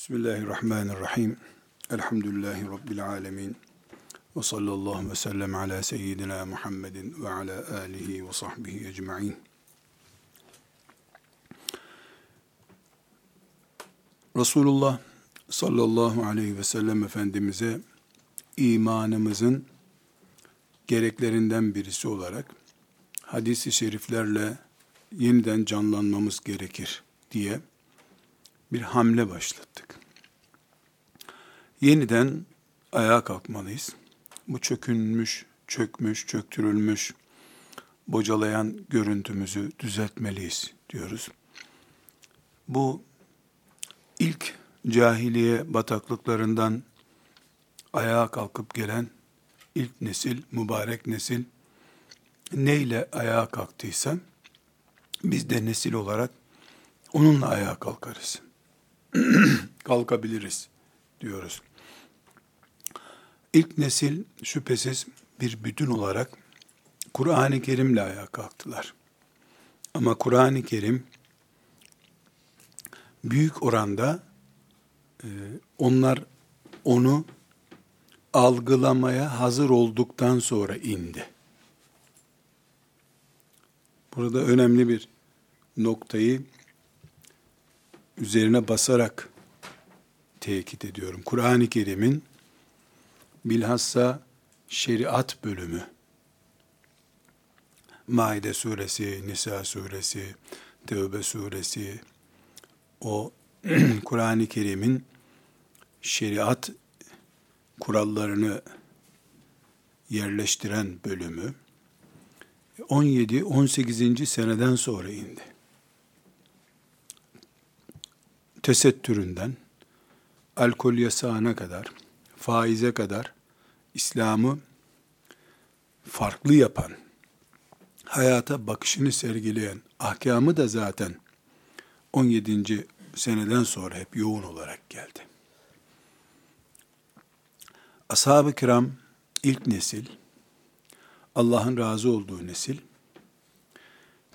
Bismillahirrahmanirrahim. Elhamdülillahi Rabbil alemin. Ve sallallahu ve sellem ala seyyidina Muhammedin ve ala alihi ve sahbihi ecma'in. Resulullah sallallahu aleyhi ve sellem Efendimiz'e imanımızın gereklerinden birisi olarak hadisi şeriflerle yeniden canlanmamız gerekir diye bir hamle başlattık. Yeniden ayağa kalkmalıyız. Bu çökünmüş, çökmüş, çöktürülmüş, bocalayan görüntümüzü düzeltmeliyiz diyoruz. Bu ilk cahiliye bataklıklarından ayağa kalkıp gelen ilk nesil, mübarek nesil neyle ayağa kalktıysa biz de nesil olarak onunla ayağa kalkarız. kalkabiliriz diyoruz. İlk nesil şüphesiz bir bütün olarak Kur'an-ı Kerim'le ayağa kalktılar. Ama Kur'an-ı Kerim büyük oranda e, onlar onu algılamaya hazır olduktan sonra indi. Burada önemli bir noktayı üzerine basarak tekit ediyorum. Kur'an-ı Kerim'in bilhassa şeriat bölümü, Maide suresi, Nisa suresi, Tevbe suresi, o Kur'an-ı Kerim'in şeriat kurallarını yerleştiren bölümü 17-18. seneden sonra indi. Tesettüründen alkol yasağına kadar, faize kadar İslam'ı farklı yapan, hayata bakışını sergileyen ahkamı da zaten 17. seneden sonra hep yoğun olarak geldi. Ashab-ı kiram ilk nesil, Allah'ın razı olduğu nesil,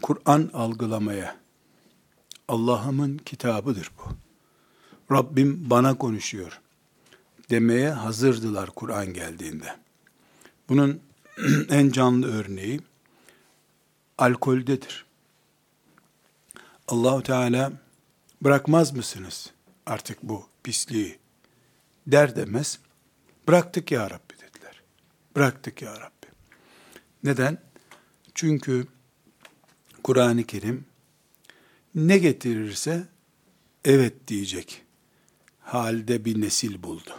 Kur'an algılamaya, Allah'ımın kitabıdır bu. Rabbim bana konuşuyor demeye hazırdılar Kur'an geldiğinde. Bunun en canlı örneği alkoldedir. Allahu Teala bırakmaz mısınız artık bu pisliği der demez bıraktık ya Rabbi dediler. Bıraktık ya Rabbi. Neden? Çünkü Kur'an-ı Kerim ne getirirse evet diyecek halde bir nesil buldu.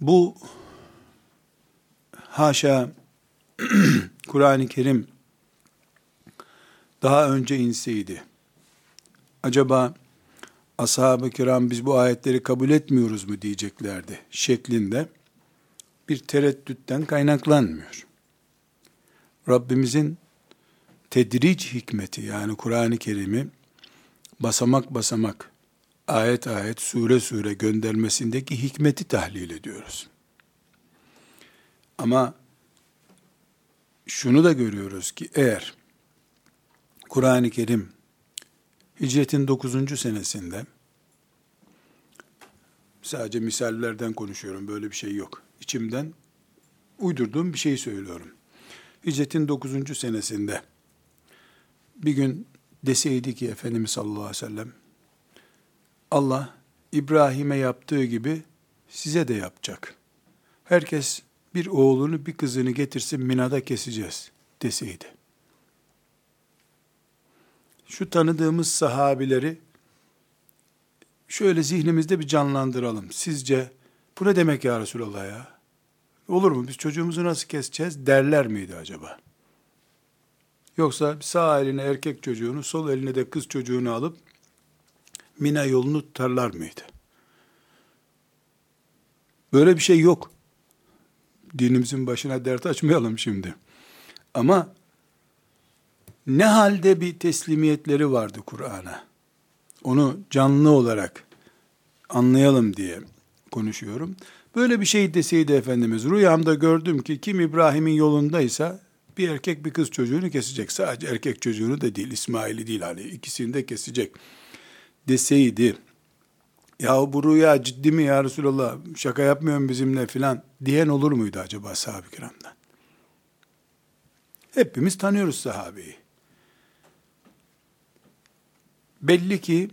Bu haşa Kur'an-ı Kerim daha önce inseydi acaba ashab-ı kiram biz bu ayetleri kabul etmiyoruz mu diyeceklerdi şeklinde bir tereddütten kaynaklanmıyor. Rabbimizin tedric hikmeti yani Kur'an-ı Kerim'i basamak basamak, ayet ayet, sure sure göndermesindeki hikmeti tahlil ediyoruz. Ama şunu da görüyoruz ki eğer Kur'an-ı Kerim hicretin 9. senesinde sadece misallerden konuşuyorum böyle bir şey yok. İçimden uydurduğum bir şey söylüyorum. Hicretin 9. senesinde bir gün deseydi ki Efendimiz sallallahu aleyhi ve sellem Allah İbrahim'e yaptığı gibi size de yapacak. Herkes bir oğlunu bir kızını getirsin minada keseceğiz deseydi. Şu tanıdığımız sahabileri şöyle zihnimizde bir canlandıralım. Sizce bu ne demek ya Resulallah ya? Olur mu? Biz çocuğumuzu nasıl keseceğiz derler miydi acaba? Yoksa sağ eline erkek çocuğunu, sol eline de kız çocuğunu alıp Mina yolunu tutarlar mıydı? Böyle bir şey yok. Dinimizin başına dert açmayalım şimdi. Ama ne halde bir teslimiyetleri vardı Kur'an'a? Onu canlı olarak anlayalım diye konuşuyorum. Böyle bir şey deseydi Efendimiz, rüyamda gördüm ki kim İbrahim'in yolundaysa bir erkek bir kız çocuğunu kesecek. Sadece erkek çocuğunu da değil, İsmail'i değil hani ikisini de kesecek deseydi, ya bu rüya ciddi mi ya Resulallah, şaka yapmıyorum bizimle filan diyen olur muydu acaba sahabe-i kiramdan? Hepimiz tanıyoruz sahabeyi. Belli ki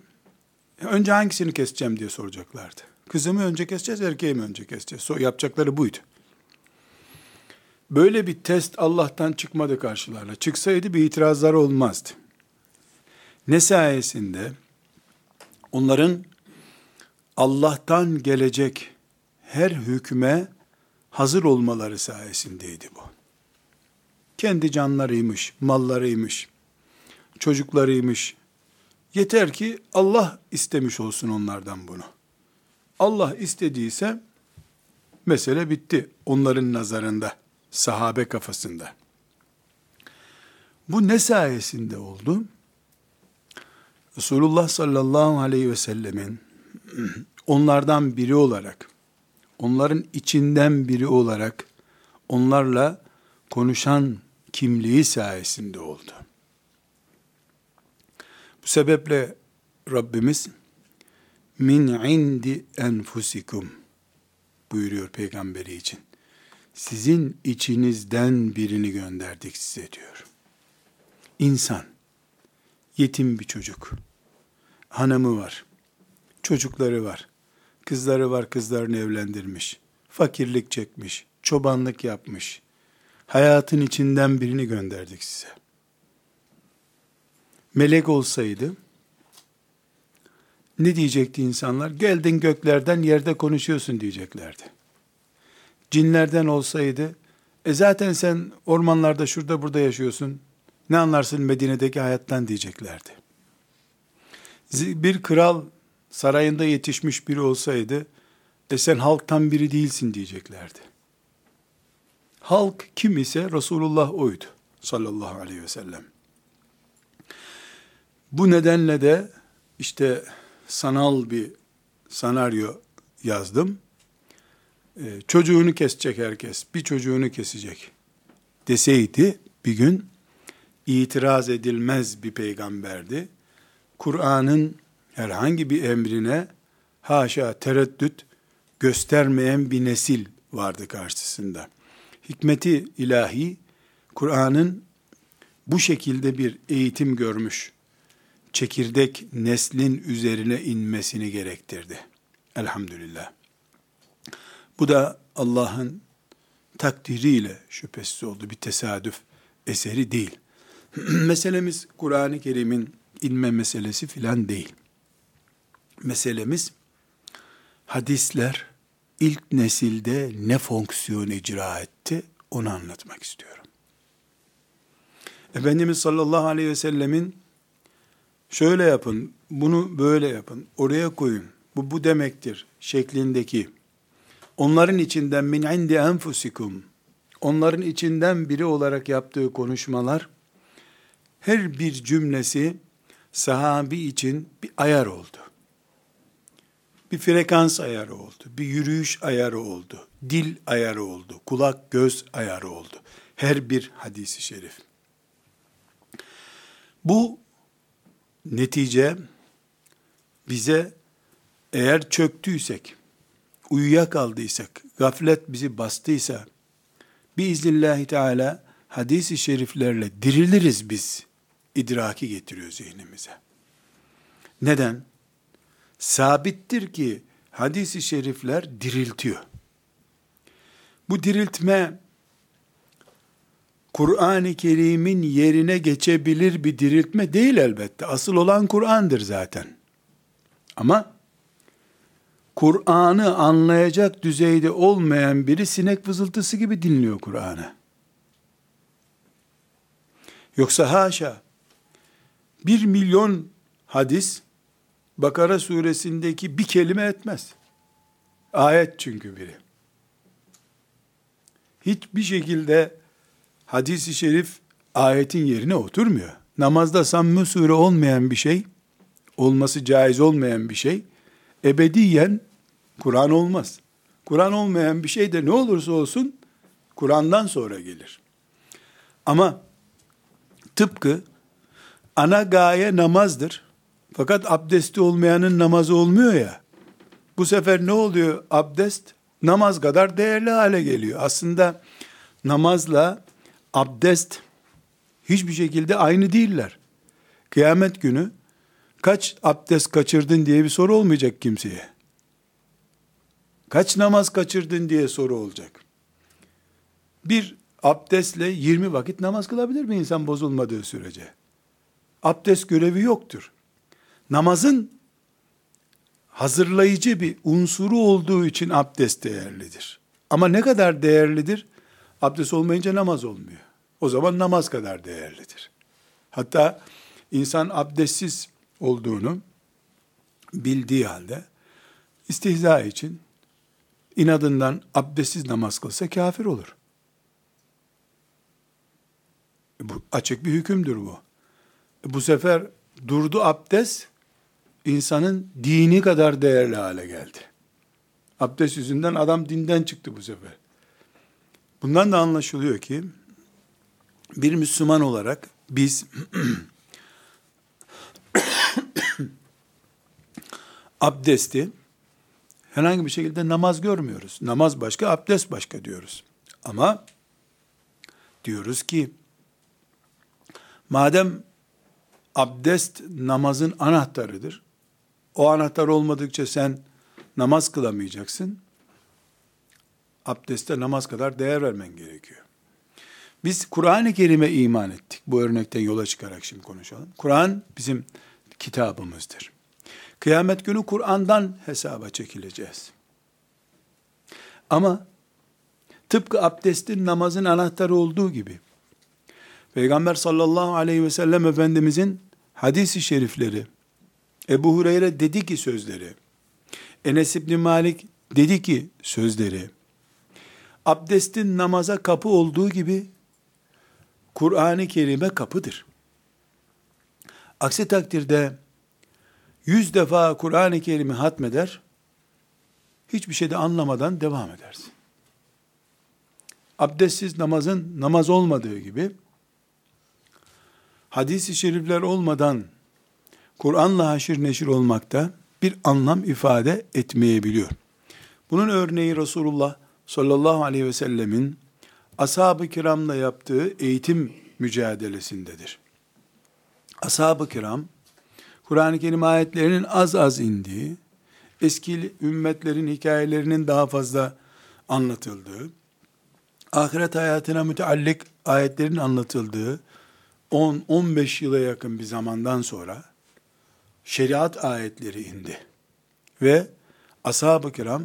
önce hangisini keseceğim diye soracaklardı. Kızımı önce keseceğiz, erkeği mi önce keseceğiz? So, yapacakları buydu. Böyle bir test Allah'tan çıkmadı karşılarına. Çıksaydı bir itirazları olmazdı. Ne sayesinde? Onların Allah'tan gelecek her hükme hazır olmaları sayesindeydi bu. Kendi canlarıymış, mallarıymış, çocuklarıymış. Yeter ki Allah istemiş olsun onlardan bunu. Allah istediyse mesele bitti onların nazarında, sahabe kafasında. Bu ne sayesinde oldu? Resulullah sallallahu aleyhi ve sellemin onlardan biri olarak, onların içinden biri olarak onlarla konuşan kimliği sayesinde oldu. Bu sebeple Rabbimiz min indi enfusikum buyuruyor peygamberi için. Sizin içinizden birini gönderdik size diyor. İnsan, yetim bir çocuk, hanımı var, çocukları var, kızları var, kızlarını evlendirmiş, fakirlik çekmiş, çobanlık yapmış, hayatın içinden birini gönderdik size. Melek olsaydı, ne diyecekti insanlar? Geldin göklerden yerde konuşuyorsun diyeceklerdi. Cinlerden olsaydı, e zaten sen ormanlarda şurada burada yaşıyorsun, ne anlarsın Medine'deki hayattan diyeceklerdi. Bir kral sarayında yetişmiş biri olsaydı, e sen halktan biri değilsin diyeceklerdi. Halk kim ise Resulullah oydu sallallahu aleyhi ve sellem. Bu nedenle de işte sanal bir senaryo yazdım. Ee, çocuğunu kesecek herkes, bir çocuğunu kesecek deseydi bir gün itiraz edilmez bir peygamberdi. Kur'an'ın herhangi bir emrine haşa tereddüt göstermeyen bir nesil vardı karşısında. Hikmeti ilahi Kur'an'ın bu şekilde bir eğitim görmüş çekirdek neslin üzerine inmesini gerektirdi. Elhamdülillah. Bu da Allah'ın takdiriyle şüphesiz oldu. Bir tesadüf eseri değil. Meselemiz Kur'an-ı Kerim'in inme meselesi filan değil. Meselemiz hadisler ilk nesilde ne fonksiyon icra etti onu anlatmak istiyorum. Efendimiz sallallahu aleyhi ve sellemin şöyle yapın, bunu böyle yapın, oraya koyun, bu bu demektir şeklindeki onların içinden min indi enfusikum onların içinden biri olarak yaptığı konuşmalar her bir cümlesi sahabi için bir ayar oldu. Bir frekans ayarı oldu, bir yürüyüş ayarı oldu, dil ayarı oldu, kulak göz ayarı oldu. Her bir hadisi şerif. Bu netice bize eğer çöktüysek, uyuyakaldıysak, gaflet bizi bastıysa, biiznillahü teala hadisi şeriflerle diriliriz biz idraki getiriyor zihnimize. Neden? Sabittir ki hadisi şerifler diriltiyor. Bu diriltme Kur'an-ı Kerim'in yerine geçebilir bir diriltme değil elbette. Asıl olan Kur'an'dır zaten. Ama Kur'an'ı anlayacak düzeyde olmayan biri sinek vızıltısı gibi dinliyor Kur'an'ı. Yoksa haşa bir milyon hadis Bakara suresindeki bir kelime etmez. Ayet çünkü biri. Hiçbir şekilde hadisi şerif ayetin yerine oturmuyor. Namazda sammı sure olmayan bir şey, olması caiz olmayan bir şey, ebediyen Kur'an olmaz. Kur'an olmayan bir şey de ne olursa olsun, Kur'an'dan sonra gelir. Ama tıpkı ana gaye namazdır. Fakat abdesti olmayanın namazı olmuyor ya. Bu sefer ne oluyor abdest? Namaz kadar değerli hale geliyor. Aslında namazla abdest hiçbir şekilde aynı değiller. Kıyamet günü kaç abdest kaçırdın diye bir soru olmayacak kimseye. Kaç namaz kaçırdın diye soru olacak. Bir abdestle 20 vakit namaz kılabilir mi insan bozulmadığı sürece? Abdest görevi yoktur. Namazın hazırlayıcı bir unsuru olduğu için abdest değerlidir. Ama ne kadar değerlidir? Abdest olmayınca namaz olmuyor. O zaman namaz kadar değerlidir. Hatta insan abdestsiz olduğunu bildiği halde istihza için inadından abdestsiz namaz kılsa kafir olur. Bu açık bir hükümdür bu. Bu sefer durdu abdest insanın dini kadar değerli hale geldi. Abdest yüzünden adam dinden çıktı bu sefer. Bundan da anlaşılıyor ki bir Müslüman olarak biz abdesti herhangi bir şekilde namaz görmüyoruz. Namaz başka, abdest başka diyoruz. Ama diyoruz ki madem abdest namazın anahtarıdır. O anahtar olmadıkça sen namaz kılamayacaksın. Abdeste namaz kadar değer vermen gerekiyor. Biz Kur'an-ı Kerim'e iman ettik. Bu örnekten yola çıkarak şimdi konuşalım. Kur'an bizim kitabımızdır. Kıyamet günü Kur'an'dan hesaba çekileceğiz. Ama tıpkı abdestin namazın anahtarı olduğu gibi Peygamber sallallahu aleyhi ve sellem Efendimizin hadisi şerifleri, Ebu Hureyre dedi ki sözleri, Enes İbni Malik dedi ki sözleri, abdestin namaza kapı olduğu gibi Kur'an-ı Kerim'e kapıdır. Aksi takdirde yüz defa Kur'an-ı Kerim'i hatmeder, hiçbir şey de anlamadan devam edersin. Abdestsiz namazın namaz olmadığı gibi, hadis-i şerifler olmadan Kur'an'la haşir neşir olmakta bir anlam ifade etmeyebiliyor. Bunun örneği Resulullah sallallahu aleyhi ve sellemin ashab-ı kiramla yaptığı eğitim mücadelesindedir. Ashab-ı kiram, Kur'an-ı Kerim ayetlerinin az az indiği, eski ümmetlerin hikayelerinin daha fazla anlatıldığı, ahiret hayatına müteallik ayetlerin anlatıldığı 10-15 yıla yakın bir zamandan sonra şeriat ayetleri indi. Ve ashab-ı kiram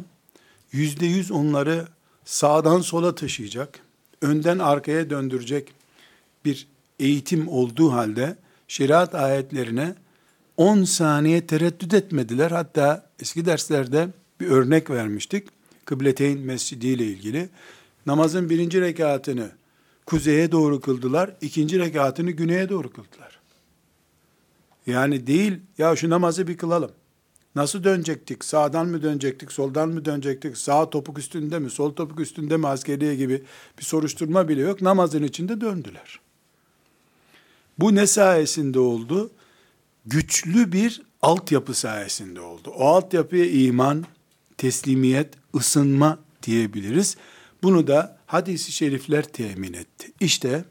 yüzde yüz onları sağdan sola taşıyacak, önden arkaya döndürecek bir eğitim olduğu halde şeriat ayetlerine 10 saniye tereddüt etmediler. Hatta eski derslerde bir örnek vermiştik. Kıbleteyn Mescidi ile ilgili. Namazın birinci rekatını kuzeye doğru kıldılar, ikinci rekatını güneye doğru kıldılar. Yani değil, ya şu namazı bir kılalım. Nasıl dönecektik? Sağdan mı dönecektik? Soldan mı dönecektik? Sağ topuk üstünde mi? Sol topuk üstünde mi? Askeriye gibi bir soruşturma bile yok. Namazın içinde döndüler. Bu ne sayesinde oldu? Güçlü bir altyapı sayesinde oldu. O altyapıya iman, teslimiyet, ısınma diyebiliriz. Bunu da hadisi şerifler temin etti. İşte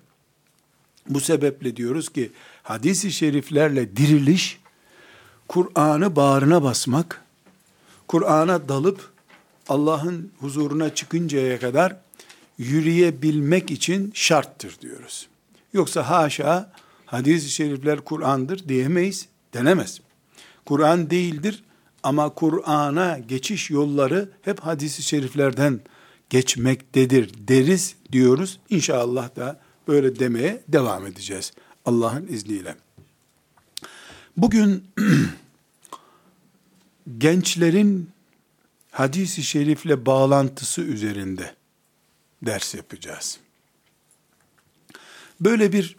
bu sebeple diyoruz ki hadisi şeriflerle diriliş, Kur'an'ı bağrına basmak, Kur'an'a dalıp Allah'ın huzuruna çıkıncaya kadar yürüyebilmek için şarttır diyoruz. Yoksa haşa hadis-i şerifler Kur'an'dır diyemeyiz, denemez. Kur'an değildir ama Kur'an'a geçiş yolları hep hadis-i şeriflerden geçmektedir deriz diyoruz. İnşallah da böyle demeye devam edeceğiz Allah'ın izniyle. Bugün gençlerin hadisi şerifle bağlantısı üzerinde ders yapacağız. Böyle bir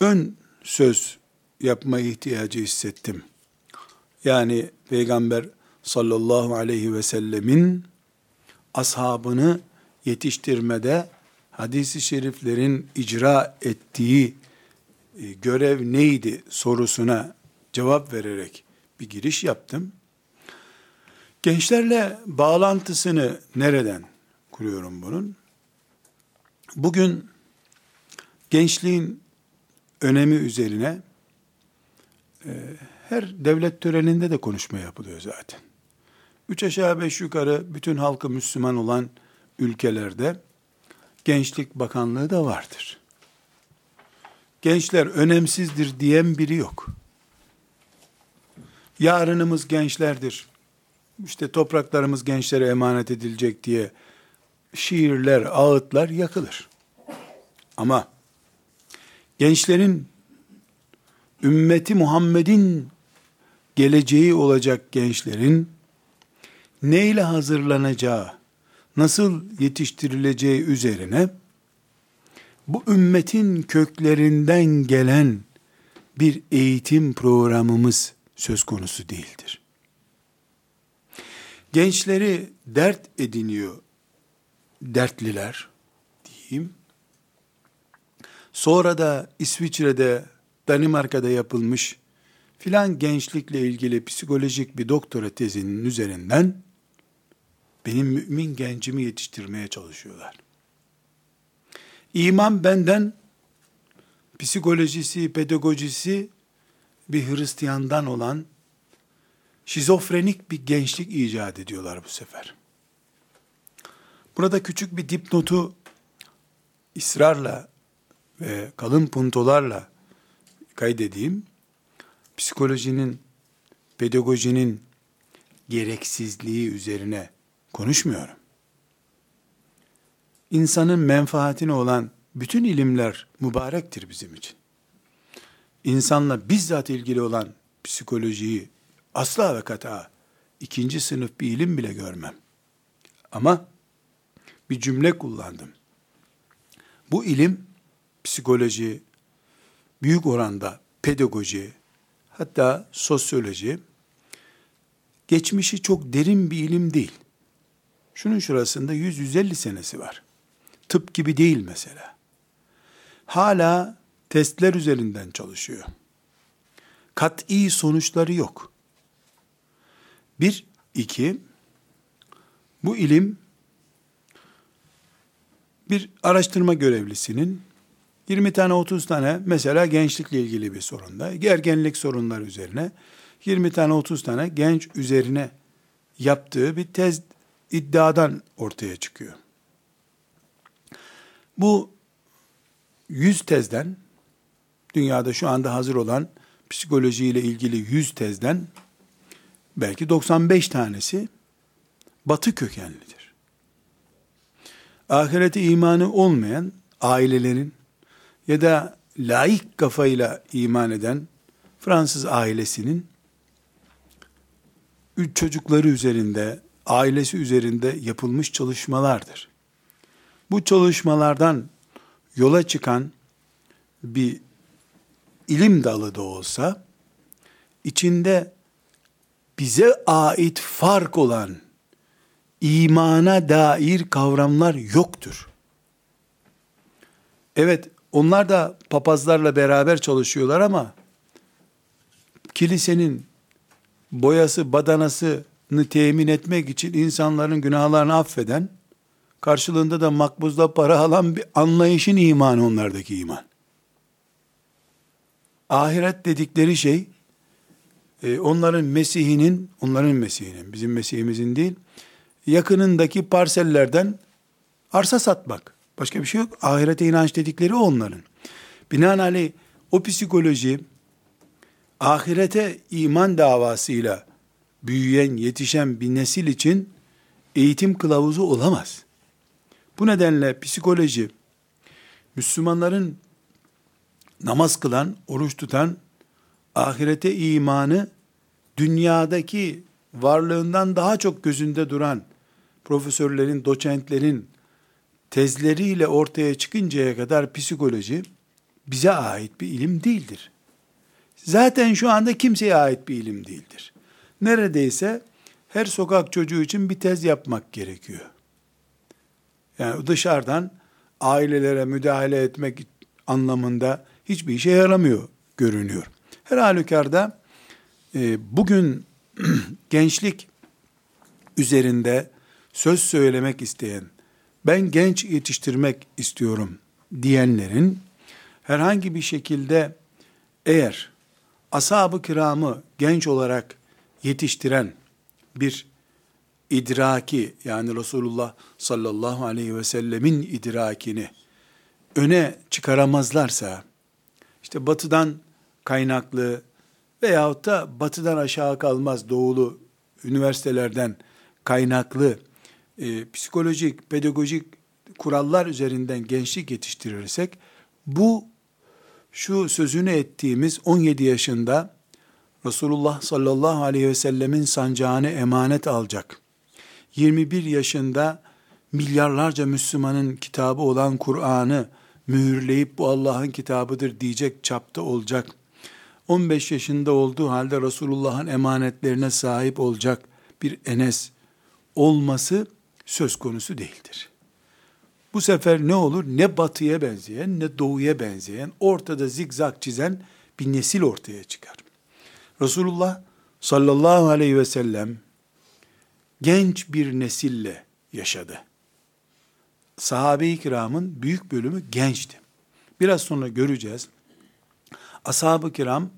ön söz yapma ihtiyacı hissettim. Yani Peygamber sallallahu aleyhi ve sellemin ashabını yetiştirmede hadisi şeriflerin icra ettiği e, görev neydi sorusuna cevap vererek bir giriş yaptım. Gençlerle bağlantısını nereden kuruyorum bunun? Bugün gençliğin önemi üzerine e, her devlet töreninde de konuşma yapılıyor zaten. Üç aşağı beş yukarı bütün halkı Müslüman olan ülkelerde gençlik bakanlığı da vardır. Gençler önemsizdir diyen biri yok. Yarınımız gençlerdir. İşte topraklarımız gençlere emanet edilecek diye şiirler, ağıtlar yakılır. Ama gençlerin ümmeti Muhammed'in geleceği olacak gençlerin neyle hazırlanacağı, nasıl yetiştirileceği üzerine bu ümmetin köklerinden gelen bir eğitim programımız söz konusu değildir. Gençleri dert ediniyor dertliler diyeyim. Sonra da İsviçre'de, Danimarka'da yapılmış filan gençlikle ilgili psikolojik bir doktora tezinin üzerinden benim mümin gencimi yetiştirmeye çalışıyorlar. İman benden psikolojisi, pedagojisi bir Hristiyandan olan şizofrenik bir gençlik icat ediyorlar bu sefer. Burada küçük bir dipnotu ısrarla ve kalın puntolarla kaydedeyim. Psikolojinin, pedagojinin gereksizliği üzerine konuşmuyorum. İnsanın menfaatine olan bütün ilimler mübarektir bizim için. İnsanla bizzat ilgili olan psikolojiyi asla ve kata ikinci sınıf bir ilim bile görmem. Ama bir cümle kullandım. Bu ilim psikoloji, büyük oranda pedagoji, hatta sosyoloji, geçmişi çok derin bir ilim değil. Şunun şurasında 100-150 senesi var. Tıp gibi değil mesela. Hala testler üzerinden çalışıyor. Kat'i sonuçları yok. Bir, iki, bu ilim bir araştırma görevlisinin 20 tane 30 tane mesela gençlikle ilgili bir sorunda, ergenlik sorunları üzerine 20 tane 30 tane genç üzerine yaptığı bir tez iddiadan ortaya çıkıyor. Bu 100 tezden dünyada şu anda hazır olan psikolojiyle ilgili 100 tezden belki 95 tanesi batı kökenlidir. Ahirete imanı olmayan ailelerin ya da laik kafayla iman eden Fransız ailesinin üç çocukları üzerinde, ailesi üzerinde yapılmış çalışmalardır. Bu çalışmalardan yola çıkan bir ilim dalı da olsa, içinde bize ait fark olan imana dair kavramlar yoktur. Evet, onlar da papazlarla beraber çalışıyorlar ama kilisenin boyası, badanasını temin etmek için insanların günahlarını affeden, karşılığında da makbuzda para alan bir anlayışın imanı onlardaki iman. Ahiret dedikleri şey, e, onların Mesih'inin, onların Mesih'inin, bizim Mesih'imizin değil, yakınındaki parsellerden arsa satmak. Başka bir şey yok. Ahirete inanç dedikleri onların. Binaenaleyh o psikoloji ahirete iman davasıyla büyüyen, yetişen bir nesil için eğitim kılavuzu olamaz. Bu nedenle psikoloji Müslümanların namaz kılan, oruç tutan, ahirete imanı dünyadaki varlığından daha çok gözünde duran profesörlerin, doçentlerin tezleriyle ortaya çıkıncaya kadar psikoloji bize ait bir ilim değildir. Zaten şu anda kimseye ait bir ilim değildir. Neredeyse her sokak çocuğu için bir tez yapmak gerekiyor. Yani dışarıdan ailelere müdahale etmek anlamında hiçbir işe yaramıyor görünüyor. Her halükarda e, bugün gençlik üzerinde söz söylemek isteyen, ben genç yetiştirmek istiyorum diyenlerin herhangi bir şekilde eğer ashab-ı kiramı genç olarak yetiştiren bir idraki yani Resulullah sallallahu aleyhi ve sellemin idrakini öne çıkaramazlarsa işte batıdan kaynaklı veyahut da batıdan aşağı kalmaz doğulu üniversitelerden kaynaklı e, psikolojik, pedagojik kurallar üzerinden gençlik yetiştirirsek bu şu sözünü ettiğimiz 17 yaşında Resulullah sallallahu aleyhi ve sellemin sancağını emanet alacak. 21 yaşında milyarlarca Müslümanın kitabı olan Kur'an'ı mühürleyip bu Allah'ın kitabıdır diyecek çapta olacak. 15 yaşında olduğu halde Resulullah'ın emanetlerine sahip olacak bir Enes olması söz konusu değildir. Bu sefer ne olur? Ne batıya benzeyen ne doğuya benzeyen ortada zigzag çizen bir nesil ortaya çıkar. Resulullah sallallahu aleyhi ve sellem genç bir nesille yaşadı. Sahabe-i kiramın büyük bölümü gençti. Biraz sonra göreceğiz. Ashab-ı kiram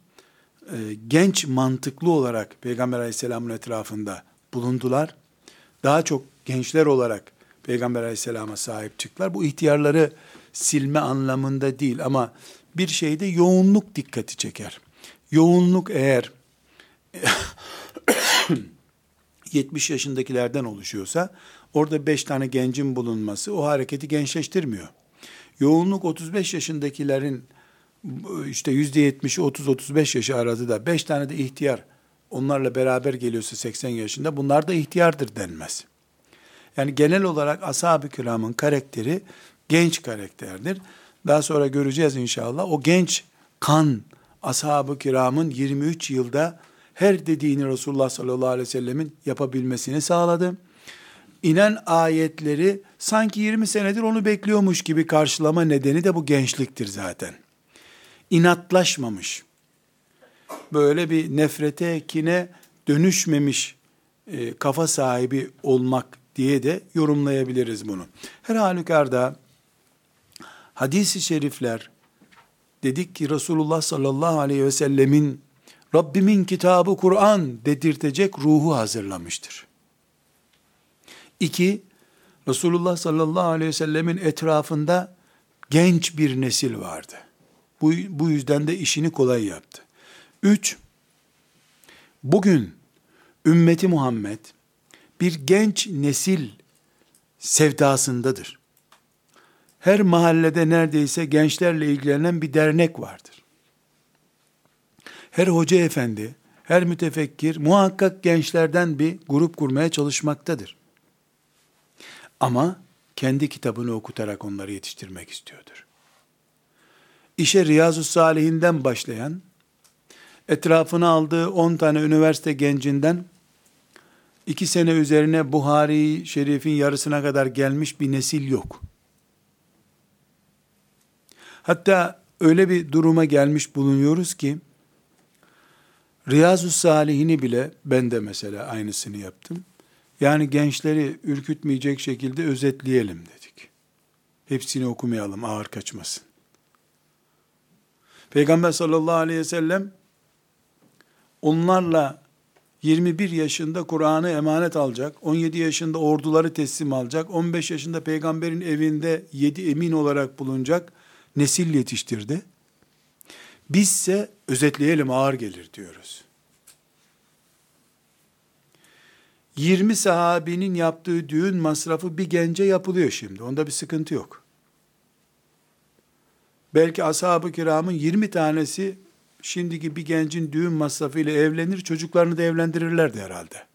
e, genç mantıklı olarak Peygamber aleyhisselamın etrafında bulundular. Daha çok gençler olarak Peygamber aleyhisselama sahip çıktılar. Bu ihtiyarları silme anlamında değil ama bir şeyde yoğunluk dikkati çeker. Yoğunluk eğer 70 yaşındakilerden oluşuyorsa orada 5 tane gencin bulunması o hareketi gençleştirmiyor. Yoğunluk 35 yaşındakilerin işte %70'i 30-35 yaşı aradı da 5 tane de ihtiyar onlarla beraber geliyorsa 80 yaşında bunlar da ihtiyardır denmez. Yani genel olarak ashab-ı kiramın karakteri genç karakterdir. Daha sonra göreceğiz inşallah. O genç kan ashab-ı kiramın 23 yılda her dediğini Resulullah sallallahu aleyhi ve sellemin yapabilmesini sağladı. İnen ayetleri sanki 20 senedir onu bekliyormuş gibi karşılama nedeni de bu gençliktir zaten. İnatlaşmamış. Böyle bir nefrete, kine dönüşmemiş e, kafa sahibi olmak diye de yorumlayabiliriz bunu. Her halükarda hadisi şerifler dedik ki Resulullah sallallahu aleyhi ve sellemin Rabbimin kitabı Kur'an dedirtecek ruhu hazırlamıştır. İki, Resulullah sallallahu aleyhi ve sellemin etrafında genç bir nesil vardı. Bu, bu yüzden de işini kolay yaptı. Üç, bugün ümmeti Muhammed bir genç nesil sevdasındadır. Her mahallede neredeyse gençlerle ilgilenen bir dernek vardır. Her hoca efendi, her mütefekkir muhakkak gençlerden bir grup kurmaya çalışmaktadır. Ama kendi kitabını okutarak onları yetiştirmek istiyordur. İşe Riyazu Salihinden başlayan, etrafına aldığı 10 tane üniversite gencinden iki sene üzerine Buhari Şerif'in yarısına kadar gelmiş bir nesil yok. Hatta öyle bir duruma gelmiş bulunuyoruz ki, Riyazu Salihini bile ben de mesela aynısını yaptım. Yani gençleri ürkütmeyecek şekilde özetleyelim dedik. Hepsini okumayalım ağır kaçmasın. Peygamber sallallahu aleyhi ve sellem onlarla 21 yaşında Kur'an'ı emanet alacak, 17 yaşında orduları teslim alacak, 15 yaşında peygamberin evinde 7 emin olarak bulunacak nesil yetiştirdi. Bizse özetleyelim ağır gelir diyoruz. 20 sahabinin yaptığı düğün masrafı bir gence yapılıyor şimdi. Onda bir sıkıntı yok. Belki ashab-ı kiramın 20 tanesi şimdiki bir gencin düğün masrafıyla evlenir, çocuklarını da evlendirirlerdi herhalde.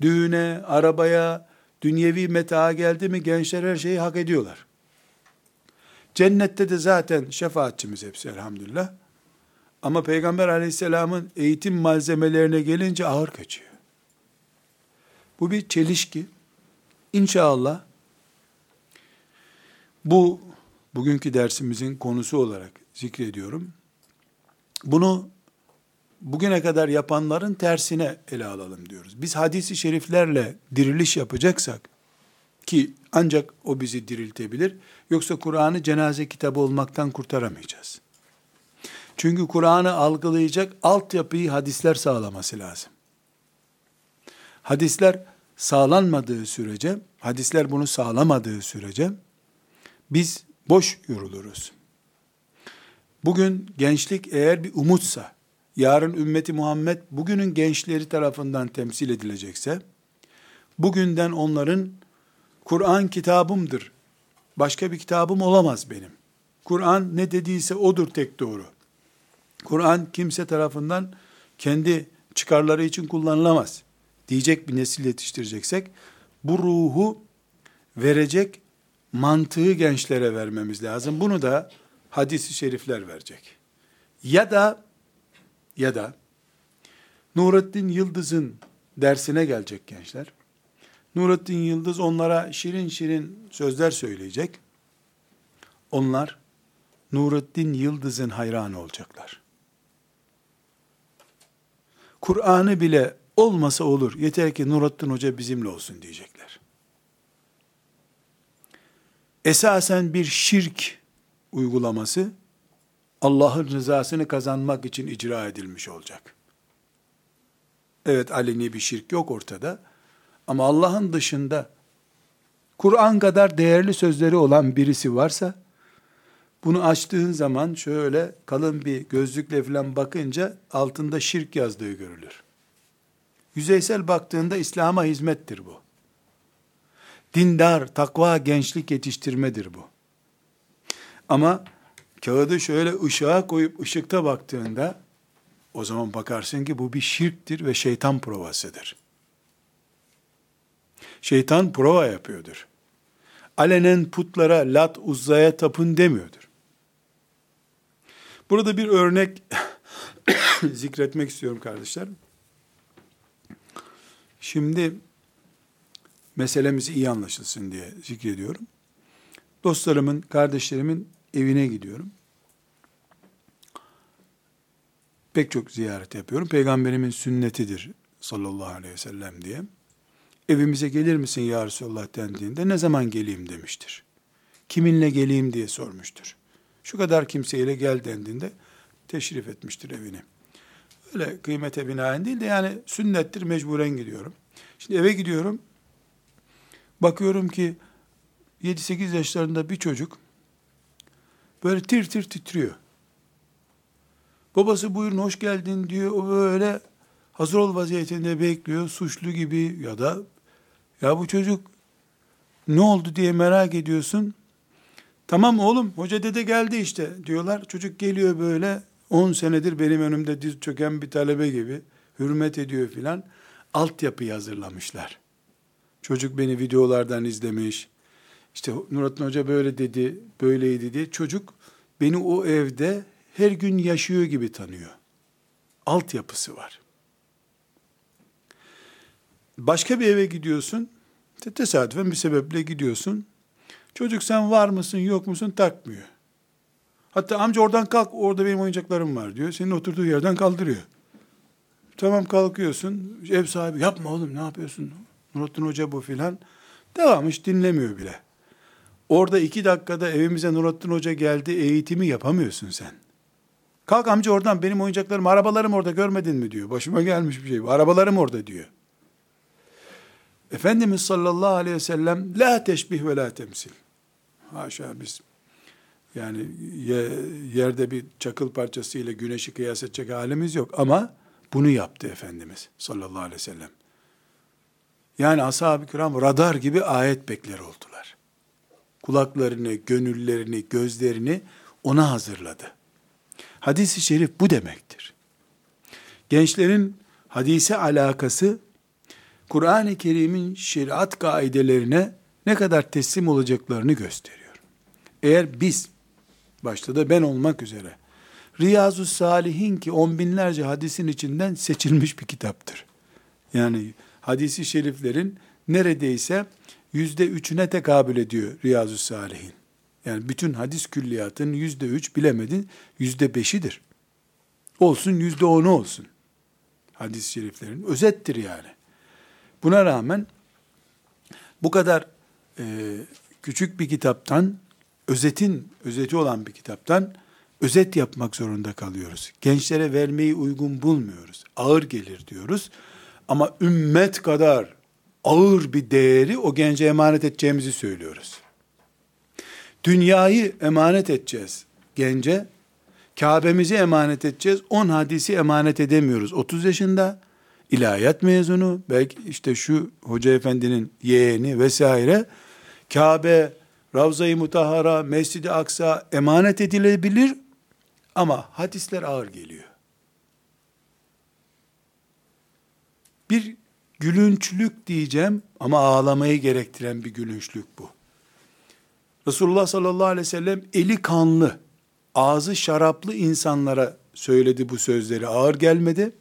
Düğüne, arabaya, dünyevi metaha geldi mi gençler her şeyi hak ediyorlar. Cennette de zaten şefaatçimiz hepsi elhamdülillah. Ama Peygamber aleyhisselamın eğitim malzemelerine gelince ağır kaçıyor. Bu bir çelişki. İnşallah bu bugünkü dersimizin konusu olarak zikrediyorum. Bunu bugüne kadar yapanların tersine ele alalım diyoruz. Biz hadisi şeriflerle diriliş yapacaksak ki ancak o bizi diriltebilir. Yoksa Kur'an'ı cenaze kitabı olmaktan kurtaramayacağız. Çünkü Kur'an'ı algılayacak altyapıyı hadisler sağlaması lazım. Hadisler sağlanmadığı sürece, hadisler bunu sağlamadığı sürece biz boş yoruluruz. Bugün gençlik eğer bir umutsa, yarın ümmeti Muhammed bugünün gençleri tarafından temsil edilecekse, bugünden onların Kur'an kitabımdır, başka bir kitabım olamaz benim. Kur'an ne dediyse odur tek doğru. Kur'an kimse tarafından kendi çıkarları için kullanılamaz diyecek bir nesil yetiştireceksek, bu ruhu verecek mantığı gençlere vermemiz lazım. Bunu da hadisi şerifler verecek. Ya da ya da Nurettin Yıldız'ın dersine gelecek gençler. Nurettin Yıldız onlara şirin şirin sözler söyleyecek. Onlar Nurettin Yıldız'ın hayranı olacaklar. Kur'an'ı bile olmasa olur. Yeter ki Nurettin Hoca bizimle olsun diyecekler. Esasen bir şirk uygulaması Allah'ın rızasını kazanmak için icra edilmiş olacak. Evet aleni bir şirk yok ortada. Ama Allah'ın dışında Kur'an kadar değerli sözleri olan birisi varsa bunu açtığın zaman şöyle kalın bir gözlükle falan bakınca altında şirk yazdığı görülür. Yüzeysel baktığında İslam'a hizmettir bu. Dindar, takva, gençlik yetiştirmedir bu. Ama kağıdı şöyle ışığa koyup ışıkta baktığında o zaman bakarsın ki bu bir şirktir ve şeytan provasıdır. Şeytan prova yapıyordur. Alenen putlara, lat, uzzaya tapın demiyordur. Burada bir örnek zikretmek istiyorum kardeşler. Şimdi meselemiz iyi anlaşılsın diye zikrediyorum. Dostlarımın, kardeşlerimin evine gidiyorum. Pek çok ziyaret yapıyorum. Peygamberimin sünnetidir sallallahu aleyhi ve sellem diye. Evimize gelir misin ya Resulullah dendiğinde ne zaman geleyim demiştir. Kiminle geleyim diye sormuştur. Şu kadar kimseyle gel dendiğinde teşrif etmiştir evini. Öyle kıymete binaen değil de yani sünnettir mecburen gidiyorum. Şimdi eve gidiyorum. Bakıyorum ki 7-8 yaşlarında bir çocuk böyle tir tir titriyor. Babası buyurun hoş geldin diyor. O böyle hazır ol vaziyetinde bekliyor. Suçlu gibi ya da ya bu çocuk ne oldu diye merak ediyorsun. Tamam oğlum hoca dede geldi işte diyorlar. Çocuk geliyor böyle 10 senedir benim önümde diz çöken bir talebe gibi hürmet ediyor filan. Altyapıyı hazırlamışlar. Çocuk beni videolardan izlemiş. İşte Nurattin Hoca böyle dedi, böyleydi diye. Çocuk beni o evde her gün yaşıyor gibi tanıyor. Altyapısı var. Başka bir eve gidiyorsun. Tesadüfen bir sebeple gidiyorsun. Çocuk sen var mısın yok musun takmıyor. Hatta amca oradan kalk orada benim oyuncaklarım var diyor. Senin oturduğu yerden kaldırıyor. Tamam kalkıyorsun. Ev sahibi yapma oğlum ne yapıyorsun? Nurattin Hoca bu filan. Devam hiç dinlemiyor bile. Orada iki dakikada evimize Nurattin Hoca geldi eğitimi yapamıyorsun sen. Kalk amca oradan benim oyuncaklarım, arabalarım orada görmedin mi diyor. Başıma gelmiş bir şey. Arabalarım orada diyor. Efendimiz sallallahu aleyhi ve sellem la teşbih ve la temsil. Haşa biz yani yerde bir çakıl parçasıyla güneşi kıyas edecek halimiz yok ama bunu yaptı Efendimiz sallallahu aleyhi ve sellem. Yani ashab-ı kiram radar gibi ayet bekler oldular. Kulaklarını, gönüllerini, gözlerini ona hazırladı. Hadis-i şerif bu demektir. Gençlerin hadise alakası Kur'an-ı Kerim'in şeriat kaidelerine ne kadar teslim olacaklarını gösteriyor. Eğer biz, başta da ben olmak üzere, Riyazu Salihin ki on binlerce hadisin içinden seçilmiş bir kitaptır. Yani hadisi şeriflerin neredeyse yüzde üçüne tekabül ediyor Riyazu Salihin. Yani bütün hadis külliyatının yüzde üç bilemedin yüzde beşidir. Olsun yüzde onu olsun. Hadis-i şeriflerin özettir yani. Buna rağmen bu kadar e, küçük bir kitaptan, özetin, özeti olan bir kitaptan özet yapmak zorunda kalıyoruz. Gençlere vermeyi uygun bulmuyoruz. Ağır gelir diyoruz. Ama ümmet kadar ağır bir değeri o gence emanet edeceğimizi söylüyoruz. Dünyayı emanet edeceğiz gence. Kabe'mizi emanet edeceğiz. 10 hadisi emanet edemiyoruz. 30 yaşında ilahiyat mezunu, belki işte şu hoca efendinin yeğeni vesaire. Kabe, Ravza-i Mutahara, Mescid-i Aksa emanet edilebilir ama hadisler ağır geliyor. Bir gülünçlük diyeceğim ama ağlamayı gerektiren bir gülünçlük bu. Resulullah sallallahu aleyhi ve sellem eli kanlı, ağzı şaraplı insanlara söyledi bu sözleri ağır gelmedi.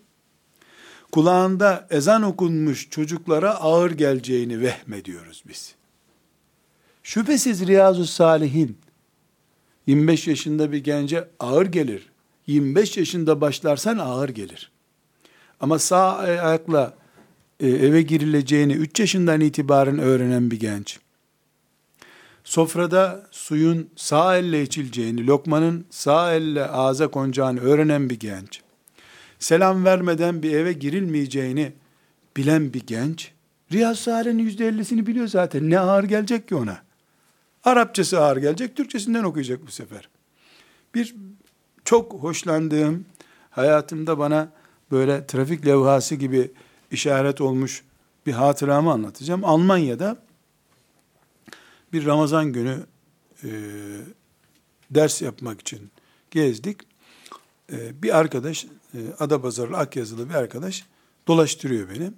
Kulağında ezan okunmuş çocuklara ağır geleceğini vehmediyoruz biz. Şüphesiz Riyazu Salihin 25 yaşında bir gence ağır gelir. 25 yaşında başlarsan ağır gelir. Ama sağ ayakla eve girileceğini 3 yaşından itibaren öğrenen bir genç, sofrada suyun sağ elle içileceğini, lokmanın sağ elle ağza konacağını öğrenen bir genç, selam vermeden bir eve girilmeyeceğini bilen bir genç, Riyaz Sare'nin yüzde ellisini biliyor zaten. Ne ağır gelecek ki ona? Arapçası ağır gelecek, Türkçesinden okuyacak bu sefer. Bir çok hoşlandığım, hayatımda bana böyle trafik levhası gibi işaret olmuş bir hatıramı anlatacağım. Almanya'da bir Ramazan günü e, ders yapmak için gezdik. E, bir arkadaş, e, Adapazarılı Akyazılı bir arkadaş dolaştırıyor beni.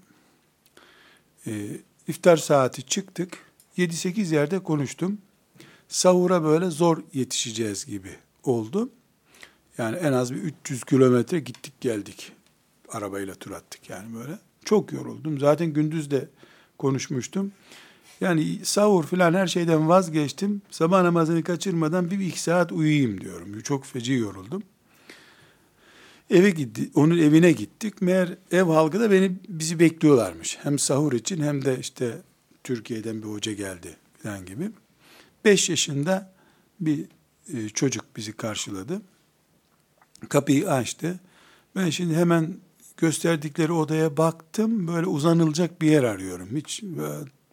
E, iftar saati çıktık. 7-8 yerde konuştum. Sahura böyle zor yetişeceğiz gibi oldu. Yani en az bir 300 kilometre gittik geldik. Arabayla tur attık yani böyle. Çok yoruldum. Zaten gündüz de konuşmuştum. Yani sahur filan her şeyden vazgeçtim. Sabah namazını kaçırmadan bir, iki saat uyuyayım diyorum. Çok feci yoruldum. Eve gitti, onun evine gittik. Meğer ev halkı da beni bizi bekliyorlarmış. Hem sahur için hem de işte Türkiye'den bir hoca geldi falan gibi. Beş yaşında bir e, çocuk bizi karşıladı. Kapıyı açtı. Ben şimdi hemen gösterdikleri odaya baktım. Böyle uzanılacak bir yer arıyorum. Hiç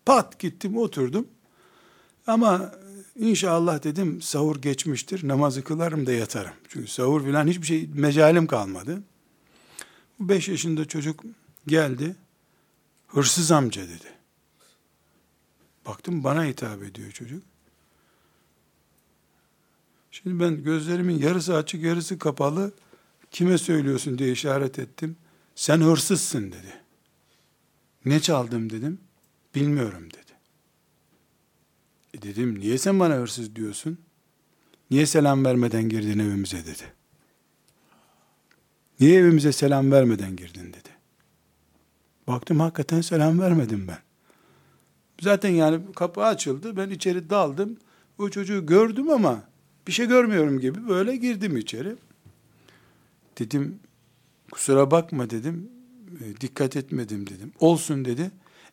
pat gittim oturdum. Ama inşallah dedim sahur geçmiştir. Namazı kılarım da yatarım. Çünkü sahur filan hiçbir şey mecalim kalmadı. Bu beş yaşında çocuk geldi. Hırsız amca dedi. Baktım bana hitap ediyor çocuk. Şimdi ben gözlerimin yarısı açık yarısı kapalı kime söylüyorsun diye işaret ettim. Sen hırsızsın dedi. Ne çaldım dedim. Bilmiyorum dedi. E dedim niye sen bana hırsız diyorsun? Niye selam vermeden girdin evimize dedi. Niye evimize selam vermeden girdin dedi. Baktım hakikaten selam vermedim ben. Zaten yani kapı açıldı. Ben içeri daldım. O çocuğu gördüm ama bir şey görmüyorum gibi böyle girdim içeri. Dedim kusura bakma dedim. E, dikkat etmedim dedim. Olsun dedi.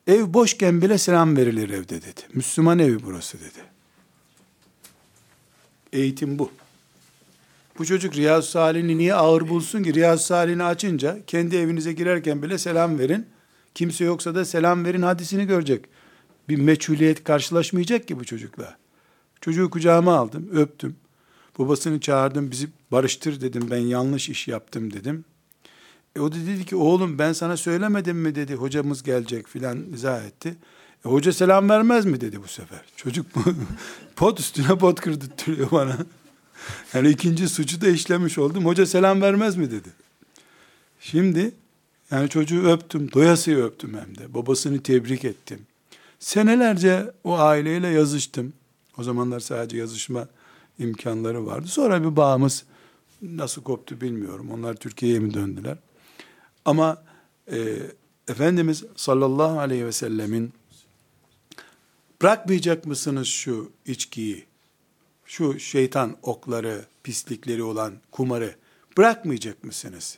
Ev boşken bile selam verilir evde dedi. Müslüman evi burası dedi. Eğitim bu. Bu çocuk Riyaz Salih'ini niye ağır bulsun ki? Riyaz Salih'ini açınca kendi evinize girerken bile selam verin. Kimse yoksa da selam verin hadisini görecek. Bir meçhuliyet karşılaşmayacak ki bu çocukla. Çocuğu kucağıma aldım, öptüm. Babasını çağırdım, bizi barıştır dedim. Ben yanlış iş yaptım dedim. E o da dedi ki oğlum ben sana söylemedim mi dedi hocamız gelecek filan izah etti. E hoca selam vermez mi dedi bu sefer. Çocuk pot üstüne pot kırdırtıyor bana. Yani ikinci suçu da işlemiş oldum. Hoca selam vermez mi dedi. Şimdi yani çocuğu öptüm, doyasıya öptüm hem de. Babasını tebrik ettim. Senelerce o aileyle yazıştım. O zamanlar sadece yazışma imkanları vardı. Sonra bir bağımız nasıl koptu bilmiyorum. Onlar Türkiye'ye mi döndüler? Ama e, Efendimiz sallallahu aleyhi ve sellemin bırakmayacak mısınız şu içkiyi, şu şeytan okları, pislikleri olan kumarı bırakmayacak mısınız?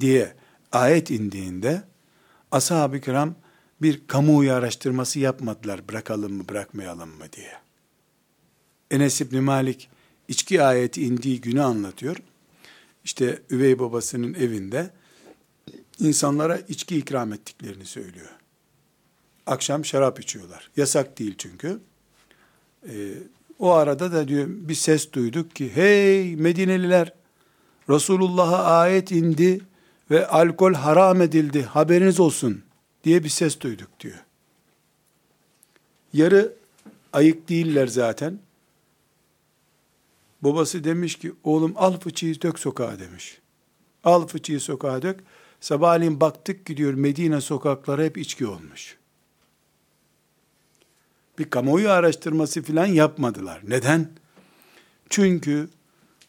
diye ayet indiğinde ashab-ı kiram bir kamuoyu araştırması yapmadılar bırakalım mı bırakmayalım mı diye. Enes İbni Malik içki ayeti indiği günü anlatıyor. İşte üvey babasının evinde insanlara içki ikram ettiklerini söylüyor. Akşam şarap içiyorlar. Yasak değil çünkü. Ee, o arada da diyor bir ses duyduk ki hey Medineliler Resulullah'a ayet indi ve alkol haram edildi haberiniz olsun diye bir ses duyduk diyor. Yarı ayık değiller zaten. Babası demiş ki oğlum al fıçıyı dök sokağa demiş. Al fıçıyı sokağa dök. Sabahleyin baktık gidiyor Medine sokakları hep içki olmuş. Bir kamuoyu araştırması filan yapmadılar. Neden? Çünkü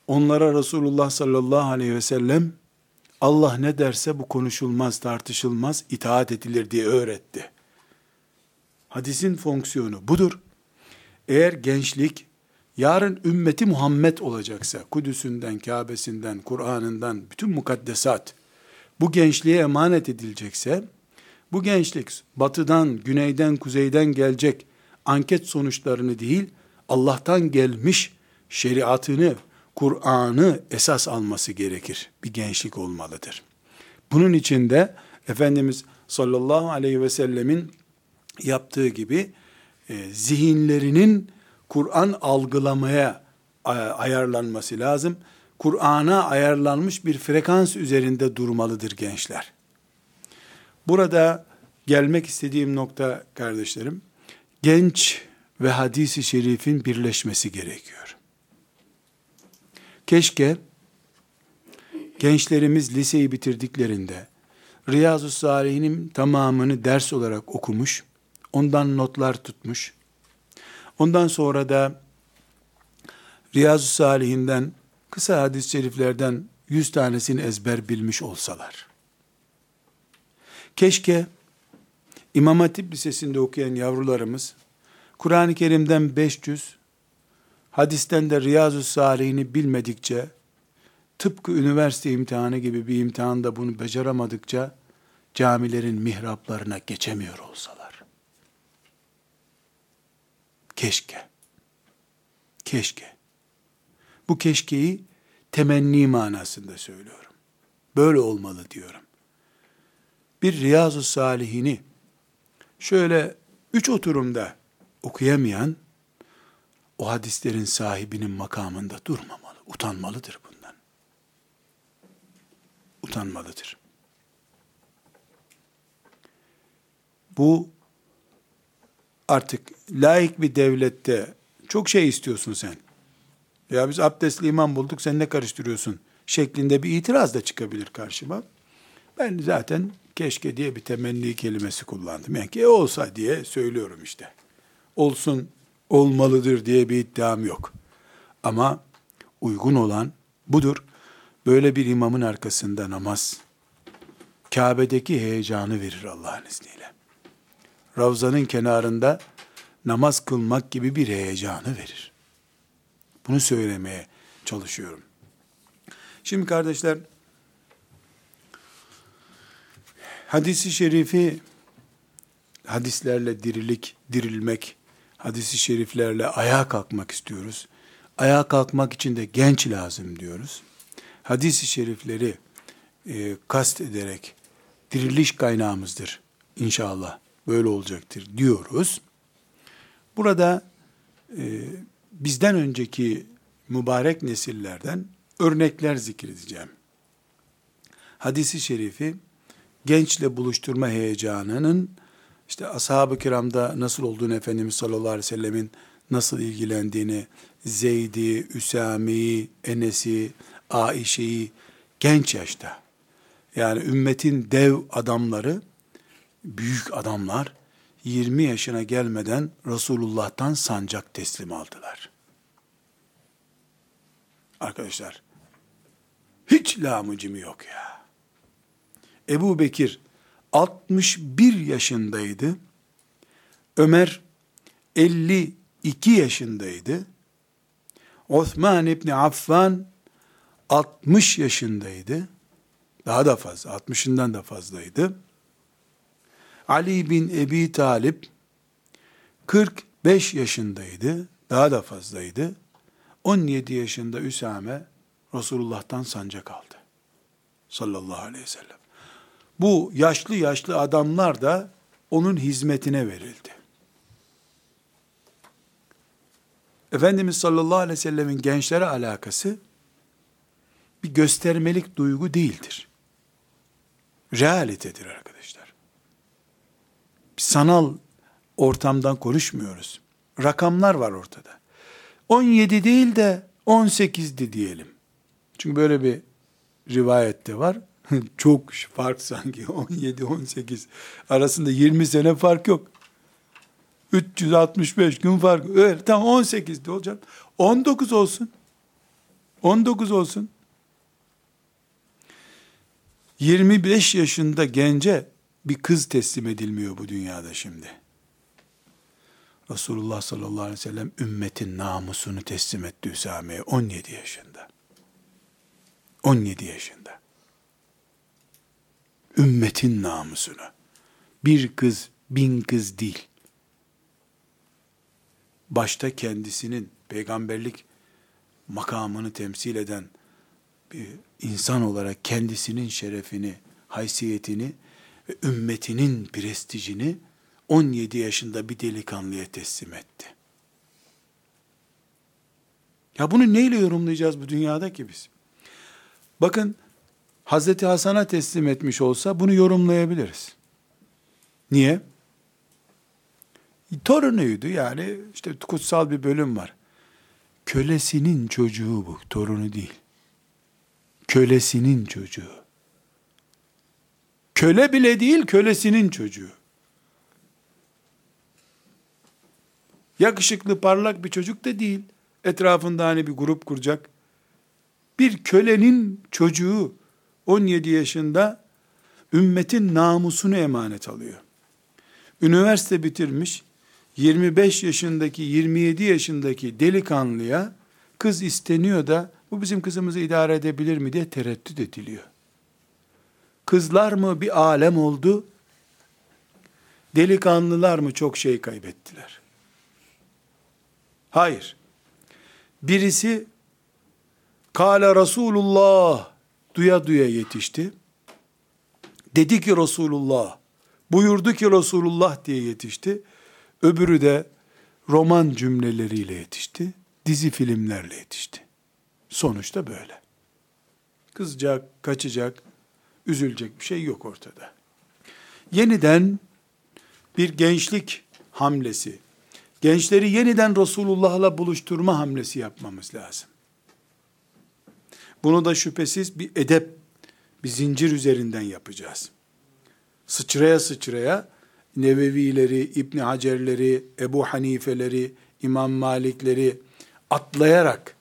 onlara Resulullah sallallahu aleyhi ve sellem Allah ne derse bu konuşulmaz, tartışılmaz, itaat edilir diye öğretti. Hadisin fonksiyonu budur. Eğer gençlik yarın ümmeti Muhammed olacaksa, Kudüs'ünden, Kabe'sinden, Kur'an'ından, bütün mukaddesat, bu gençliğe emanet edilecekse, bu gençlik batıdan, güneyden, kuzeyden gelecek anket sonuçlarını değil, Allah'tan gelmiş şeriatını, Kur'an'ı esas alması gerekir. Bir gençlik olmalıdır. Bunun için de Efendimiz sallallahu aleyhi ve sellemin yaptığı gibi e, zihinlerinin Kur'an algılamaya ayarlanması lazım. Kur'an'a ayarlanmış bir frekans üzerinde durmalıdır gençler. Burada gelmek istediğim nokta kardeşlerim, genç ve hadisi şerifin birleşmesi gerekiyor. Keşke gençlerimiz liseyi bitirdiklerinde Riyazu Salihinin tamamını ders olarak okumuş, ondan notlar tutmuş, ondan sonra da Riyazu Salihinden kısa hadis-i şeriflerden yüz tanesini ezber bilmiş olsalar. Keşke İmam Hatip Lisesi'nde okuyan yavrularımız Kur'an-ı Kerim'den 500, hadisten de Riyazu Salihini bilmedikçe, tıpkı üniversite imtihanı gibi bir imtihanda bunu beceremedikçe, camilerin mihraplarına geçemiyor olsalar. Keşke. Keşke. Bu keşkeyi temenni manasında söylüyorum. Böyle olmalı diyorum. Bir Riyazu Salihini şöyle üç oturumda okuyamayan, o hadislerin sahibinin makamında durmamalı, utanmalıdır bundan. Utanmalıdır. Bu artık laik bir devlette çok şey istiyorsun sen. Ya biz abdestli imam bulduk sen ne karıştırıyorsun şeklinde bir itiraz da çıkabilir karşıma. Ben zaten keşke diye bir temenni kelimesi kullandım. Yani ki olsa diye söylüyorum işte. Olsun, olmalıdır diye bir iddiam yok. Ama uygun olan budur. Böyle bir imamın arkasında namaz, Kabe'deki heyecanı verir Allah'ın izniyle. Ravzanın kenarında namaz kılmak gibi bir heyecanı verir. Bunu söylemeye çalışıyorum. Şimdi kardeşler, hadisi şerifi, hadislerle dirilik, dirilmek, hadisi şeriflerle ayağa kalkmak istiyoruz. Ayağa kalkmak için de genç lazım diyoruz. Hadisi şerifleri e, kast ederek diriliş kaynağımızdır inşallah. Böyle olacaktır diyoruz. Burada e, bizden önceki mübarek nesillerden örnekler zikredeceğim. Hadisi şerifi gençle buluşturma heyecanının işte ashab-ı kiramda nasıl olduğunu Efendimiz sallallahu aleyhi ve sellemin nasıl ilgilendiğini, Zeyd'i, Üsami'yi, Enes'i, Aişe'yi genç yaşta, yani ümmetin dev adamları, büyük adamlar, 20 yaşına gelmeden Resulullah'tan sancak teslim aldılar. Arkadaşlar, hiç lamucimi yok ya. Ebu Bekir 61 yaşındaydı. Ömer 52 yaşındaydı. Osman İbni Affan 60 yaşındaydı. Daha da fazla, 60'ından da fazlaydı. Ali bin Ebi Talip 45 yaşındaydı. Daha da fazlaydı. 17 yaşında Üsame Resulullah'tan sancak aldı. Sallallahu aleyhi ve sellem. Bu yaşlı yaşlı adamlar da onun hizmetine verildi. Efendimiz sallallahu aleyhi ve sellemin gençlere alakası bir göstermelik duygu değildir. Realitedir arkadaşlar. Bir sanal ortamdan konuşmuyoruz. Rakamlar var ortada. 17 değil de 18'di diyelim. Çünkü böyle bir rivayette var. Çok fark sanki 17-18 arasında 20 sene fark yok. 365 gün fark. Evet tamam 18'de olacak. 19 olsun. 19 olsun. 25 yaşında gence bir kız teslim edilmiyor bu dünyada şimdi. Resulullah sallallahu aleyhi ve sellem ümmetin namusunu teslim etti Üsame'ye 17 yaşında. 17 yaşında. Ümmetin namusunu. Bir kız, bin kız değil. Başta kendisinin peygamberlik makamını temsil eden bir insan olarak kendisinin şerefini, haysiyetini ve ümmetinin prestijini 17 yaşında bir delikanlıya teslim etti. Ya bunu neyle yorumlayacağız bu dünyada ki biz? Bakın Hazreti Hasan'a teslim etmiş olsa bunu yorumlayabiliriz. Niye? Torunuydu yani işte kutsal bir bölüm var. Kölesinin çocuğu bu, torunu değil. Kölesinin çocuğu. Köle bile değil, kölesinin çocuğu. Yakışıklı, parlak bir çocuk da değil. Etrafında hani bir grup kuracak. Bir kölenin çocuğu 17 yaşında ümmetin namusunu emanet alıyor. Üniversite bitirmiş 25 yaşındaki 27 yaşındaki delikanlıya kız isteniyor da bu bizim kızımızı idare edebilir mi diye tereddüt ediliyor. Kızlar mı bir alem oldu? Delikanlılar mı çok şey kaybettiler? Hayır. Birisi Kale Resulullah duya duya yetişti. Dedi ki Resulullah, buyurdu ki Resulullah diye yetişti. Öbürü de roman cümleleriyle yetişti. Dizi filmlerle yetişti. Sonuçta böyle. Kızacak, kaçacak, üzülecek bir şey yok ortada. Yeniden bir gençlik hamlesi, gençleri yeniden Resulullah'la buluşturma hamlesi yapmamız lazım. Bunu da şüphesiz bir edep, bir zincir üzerinden yapacağız. Sıçraya sıçraya Nevevileri, İbn Hacerleri, Ebu Hanifeleri, İmam Malikleri atlayarak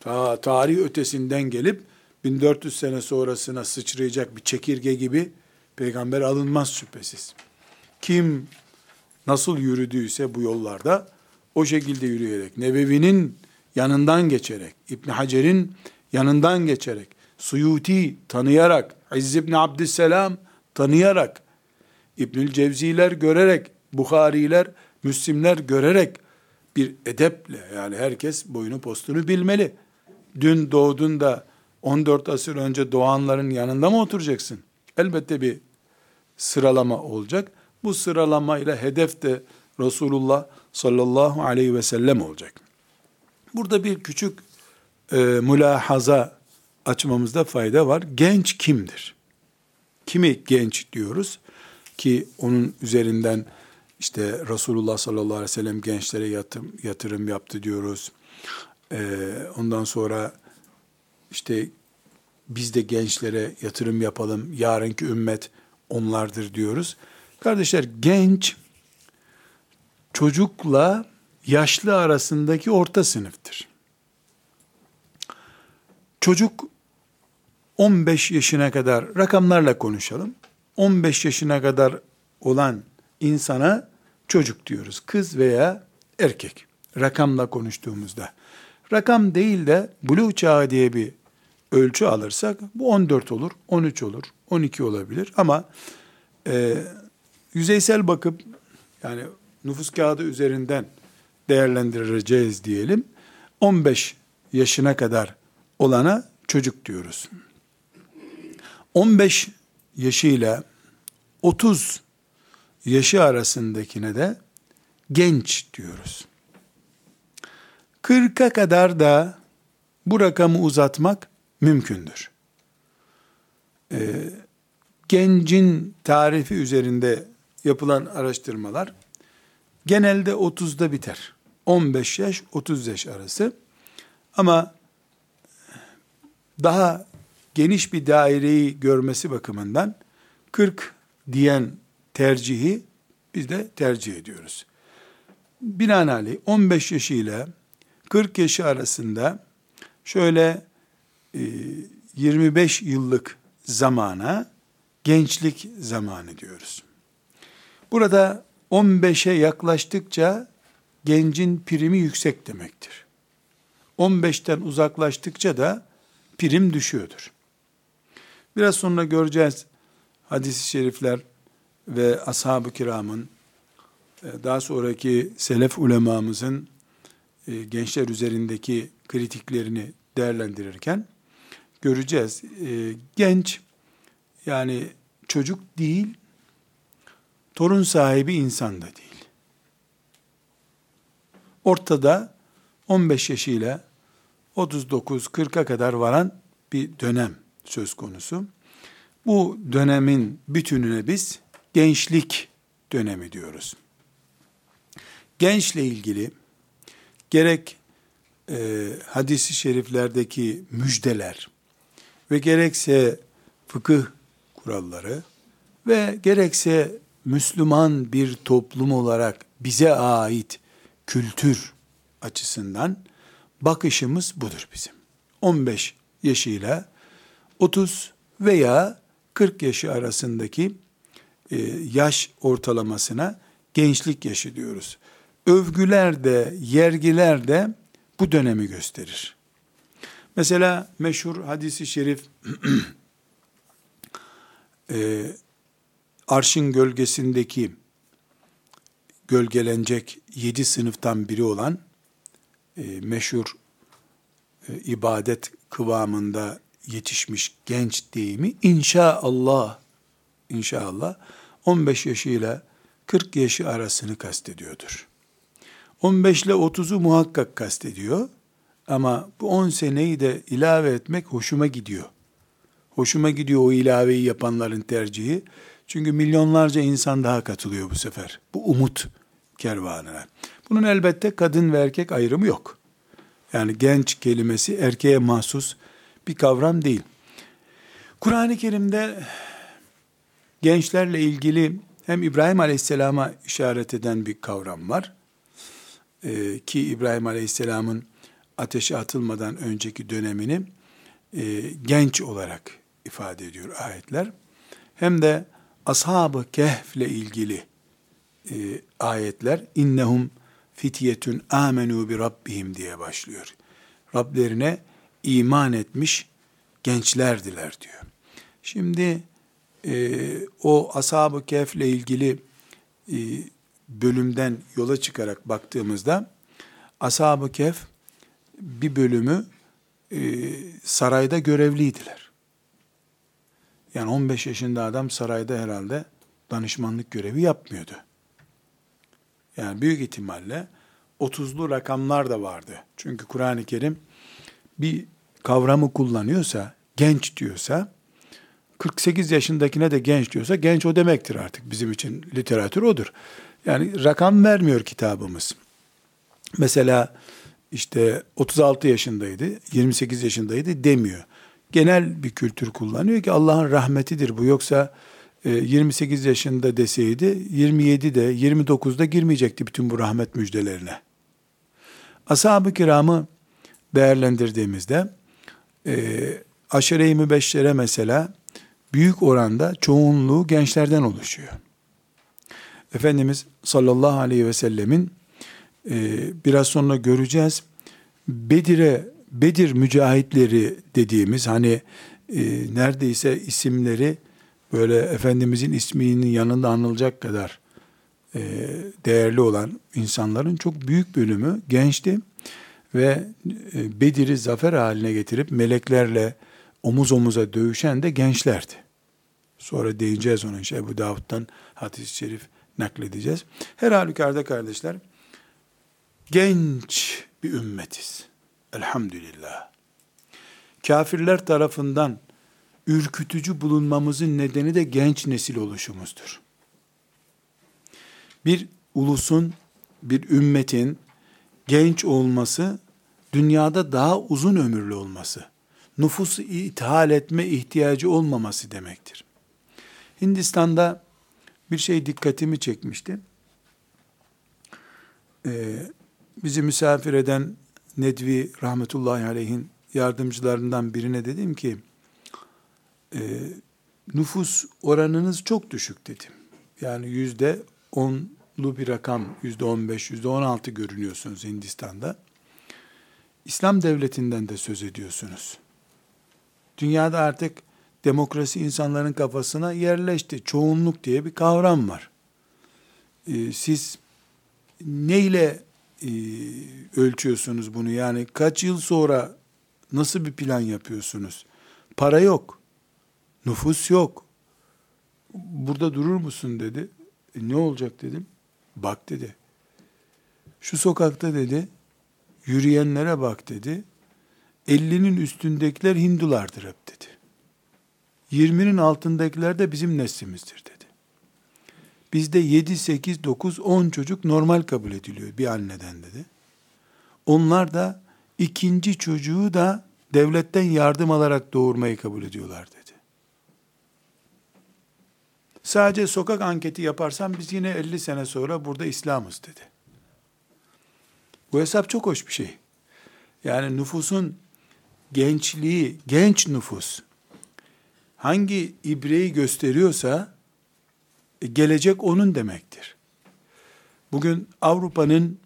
ta tarih ötesinden gelip 1400 sene sonrasına sıçrayacak bir çekirge gibi peygamber alınmaz şüphesiz. Kim nasıl yürüdüyse bu yollarda o şekilde yürüyerek, Nebevi'nin yanından geçerek, İbn Hacer'in yanından geçerek, Suyuti tanıyarak, İzz ibn Abdüsselam tanıyarak, İbnül Cevziler görerek, Bukhariler, Müslimler görerek bir edeple yani herkes boyunu postunu bilmeli. Dün doğdun da 14 asır önce doğanların yanında mı oturacaksın? Elbette bir sıralama olacak. Bu sıralamayla hedef de Resulullah sallallahu aleyhi ve sellem olacak. Burada bir küçük e, mülahaza açmamızda fayda var. Genç kimdir? Kimi genç diyoruz? Ki onun üzerinden işte Resulullah sallallahu aleyhi ve sellem gençlere yatırım, yatırım yaptı diyoruz. Ee, ondan sonra işte biz de gençlere yatırım yapalım. Yarınki ümmet onlardır diyoruz. Kardeşler genç çocukla yaşlı arasındaki orta sınıftır. Çocuk 15 yaşına kadar rakamlarla konuşalım. 15 yaşına kadar olan insana çocuk diyoruz. Kız veya erkek. Rakamla konuştuğumuzda. Rakam değil de buluğ çağı diye bir ölçü alırsak bu 14 olur, 13 olur, 12 olabilir ama e, yüzeysel bakıp yani nüfus kağıdı üzerinden değerlendireceğiz diyelim. 15 yaşına kadar olana çocuk diyoruz. 15 yaşıyla 30 yaşı arasındakine de genç diyoruz. 40'a kadar da bu rakamı uzatmak mümkündür. Ee, gencin tarifi üzerinde yapılan araştırmalar genelde 30'da biter. 15 yaş 30 yaş arası. Ama daha geniş bir daireyi görmesi bakımından 40 diyen tercihi biz de tercih ediyoruz. Binaenaleyh 15 yaşı ile 40 yaşı arasında şöyle 25 e, yıllık zamana gençlik zamanı diyoruz. Burada 15'e yaklaştıkça gencin primi yüksek demektir. 15'ten uzaklaştıkça da prim düşüyordur. Biraz sonra göreceğiz hadis-i şerifler ve ashab-ı kiramın e, daha sonraki selef ulemamızın e, gençler üzerindeki kritiklerini değerlendirirken göreceğiz. E, genç yani çocuk değil, torun sahibi insan da değil. Ortada 15 yaşıyla 39-40'a kadar varan bir dönem söz konusu. Bu dönemin bütününe biz gençlik dönemi diyoruz. Gençle ilgili gerek e, hadisi şeriflerdeki müjdeler ve gerekse fıkıh kuralları ve gerekse Müslüman bir toplum olarak bize ait kültür açısından bakışımız budur bizim. 15 yaşıyla 30 veya 40 yaşı arasındaki e, yaş ortalamasına gençlik yaşı diyoruz. Övgüler de, yergiler de bu dönemi gösterir. Mesela meşhur hadisi şerif e, arşın gölgesindeki gölgelenecek yedi sınıftan biri olan e, meşhur e, ibadet kıvamında yetişmiş genç deyimi inşallah inşallah 15 yaşıyla 40 yaşı arasını kastediyordur. 15 ile 30'u muhakkak kastediyor. Ama bu 10 seneyi de ilave etmek hoşuma gidiyor. Hoşuma gidiyor o ilaveyi yapanların tercihi. Çünkü milyonlarca insan daha katılıyor bu sefer. Bu umut kervanına. Bunun elbette kadın ve erkek ayrımı yok. Yani genç kelimesi erkeğe mahsus bir kavram değil. Kur'an-ı Kerim'de gençlerle ilgili hem İbrahim Aleyhisselam'a işaret eden bir kavram var. Ee, ki İbrahim Aleyhisselam'ın ateşe atılmadan önceki dönemini e, genç olarak ifade ediyor ayetler. Hem de ashab-ı kehf ile ilgili e, ayetler innehum fityetun amenu bi rabbihim diye başlıyor. Rablerine iman etmiş gençlerdiler diyor. Şimdi e, o ashab-ı kehf ile ilgili e, bölümden yola çıkarak baktığımızda ashab-ı kehf bir bölümü e, sarayda görevliydiler. Yani 15 yaşında adam sarayda herhalde danışmanlık görevi yapmıyordu. Yani büyük ihtimalle 30'lu rakamlar da vardı. Çünkü Kur'an-ı Kerim bir kavramı kullanıyorsa, genç diyorsa, 48 yaşındakine de genç diyorsa, genç o demektir artık bizim için literatür odur. Yani rakam vermiyor kitabımız. Mesela işte 36 yaşındaydı, 28 yaşındaydı demiyor. Genel bir kültür kullanıyor ki Allah'ın rahmetidir bu. Yoksa 28 e, yaşında deseydi 27'de 29'da girmeyecekti bütün bu rahmet müjdelerine. Ashab-ı kiramı değerlendirdiğimizde e, aşire-i mübeşşere mesela büyük oranda çoğunluğu gençlerden oluşuyor. Efendimiz sallallahu aleyhi ve sellemin e, biraz sonra göreceğiz. Bedir'e Bedir mücahitleri dediğimiz hani e, neredeyse isimleri böyle Efendimizin isminin yanında anılacak kadar e, değerli olan insanların çok büyük bölümü gençti ve e, Bedir'i zafer haline getirip meleklerle omuz omuza dövüşen de gençlerdi. Sonra değineceğiz onun için Ebu Davud'dan hadis-i şerif nakledeceğiz. Her halükarda kardeşler genç bir ümmetiz. Elhamdülillah. Kafirler tarafından ürkütücü bulunmamızın nedeni de genç nesil oluşumuzdur. Bir ulusun, bir ümmetin genç olması, dünyada daha uzun ömürlü olması, nüfusu ithal etme ihtiyacı olmaması demektir. Hindistan'da bir şey dikkatimi çekmişti. Ee, bizi misafir eden Nedvi rahmetullahi aleyhin yardımcılarından birine dedim ki, e, nüfus oranınız çok düşük dedim. Yani yüzde onlu bir rakam, yüzde on beş, yüzde on altı görünüyorsunuz Hindistan'da. İslam devletinden de söz ediyorsunuz. Dünyada artık demokrasi insanların kafasına yerleşti. Çoğunluk diye bir kavram var. Ee, siz neyle e, ölçüyorsunuz bunu? Yani kaç yıl sonra nasıl bir plan yapıyorsunuz? Para yok. Nüfus yok. Burada durur musun dedi. E, ne olacak dedim. Bak dedi. Şu sokakta dedi, yürüyenlere bak dedi. 50'nin üstündekiler Hindulardır hep dedi. 20'nin altındakiler de bizim neslimizdir dedi. Bizde 7, 8, 9, 10 çocuk normal kabul ediliyor bir anneden dedi. Onlar da ikinci çocuğu da devletten yardım alarak doğurmayı kabul ediyorlar dedi. Sadece sokak anketi yaparsam biz yine 50 sene sonra burada İslam'ız dedi. Bu hesap çok hoş bir şey. Yani nüfusun gençliği, genç nüfus hangi ibreyi gösteriyorsa gelecek onun demektir. Bugün Avrupa'nın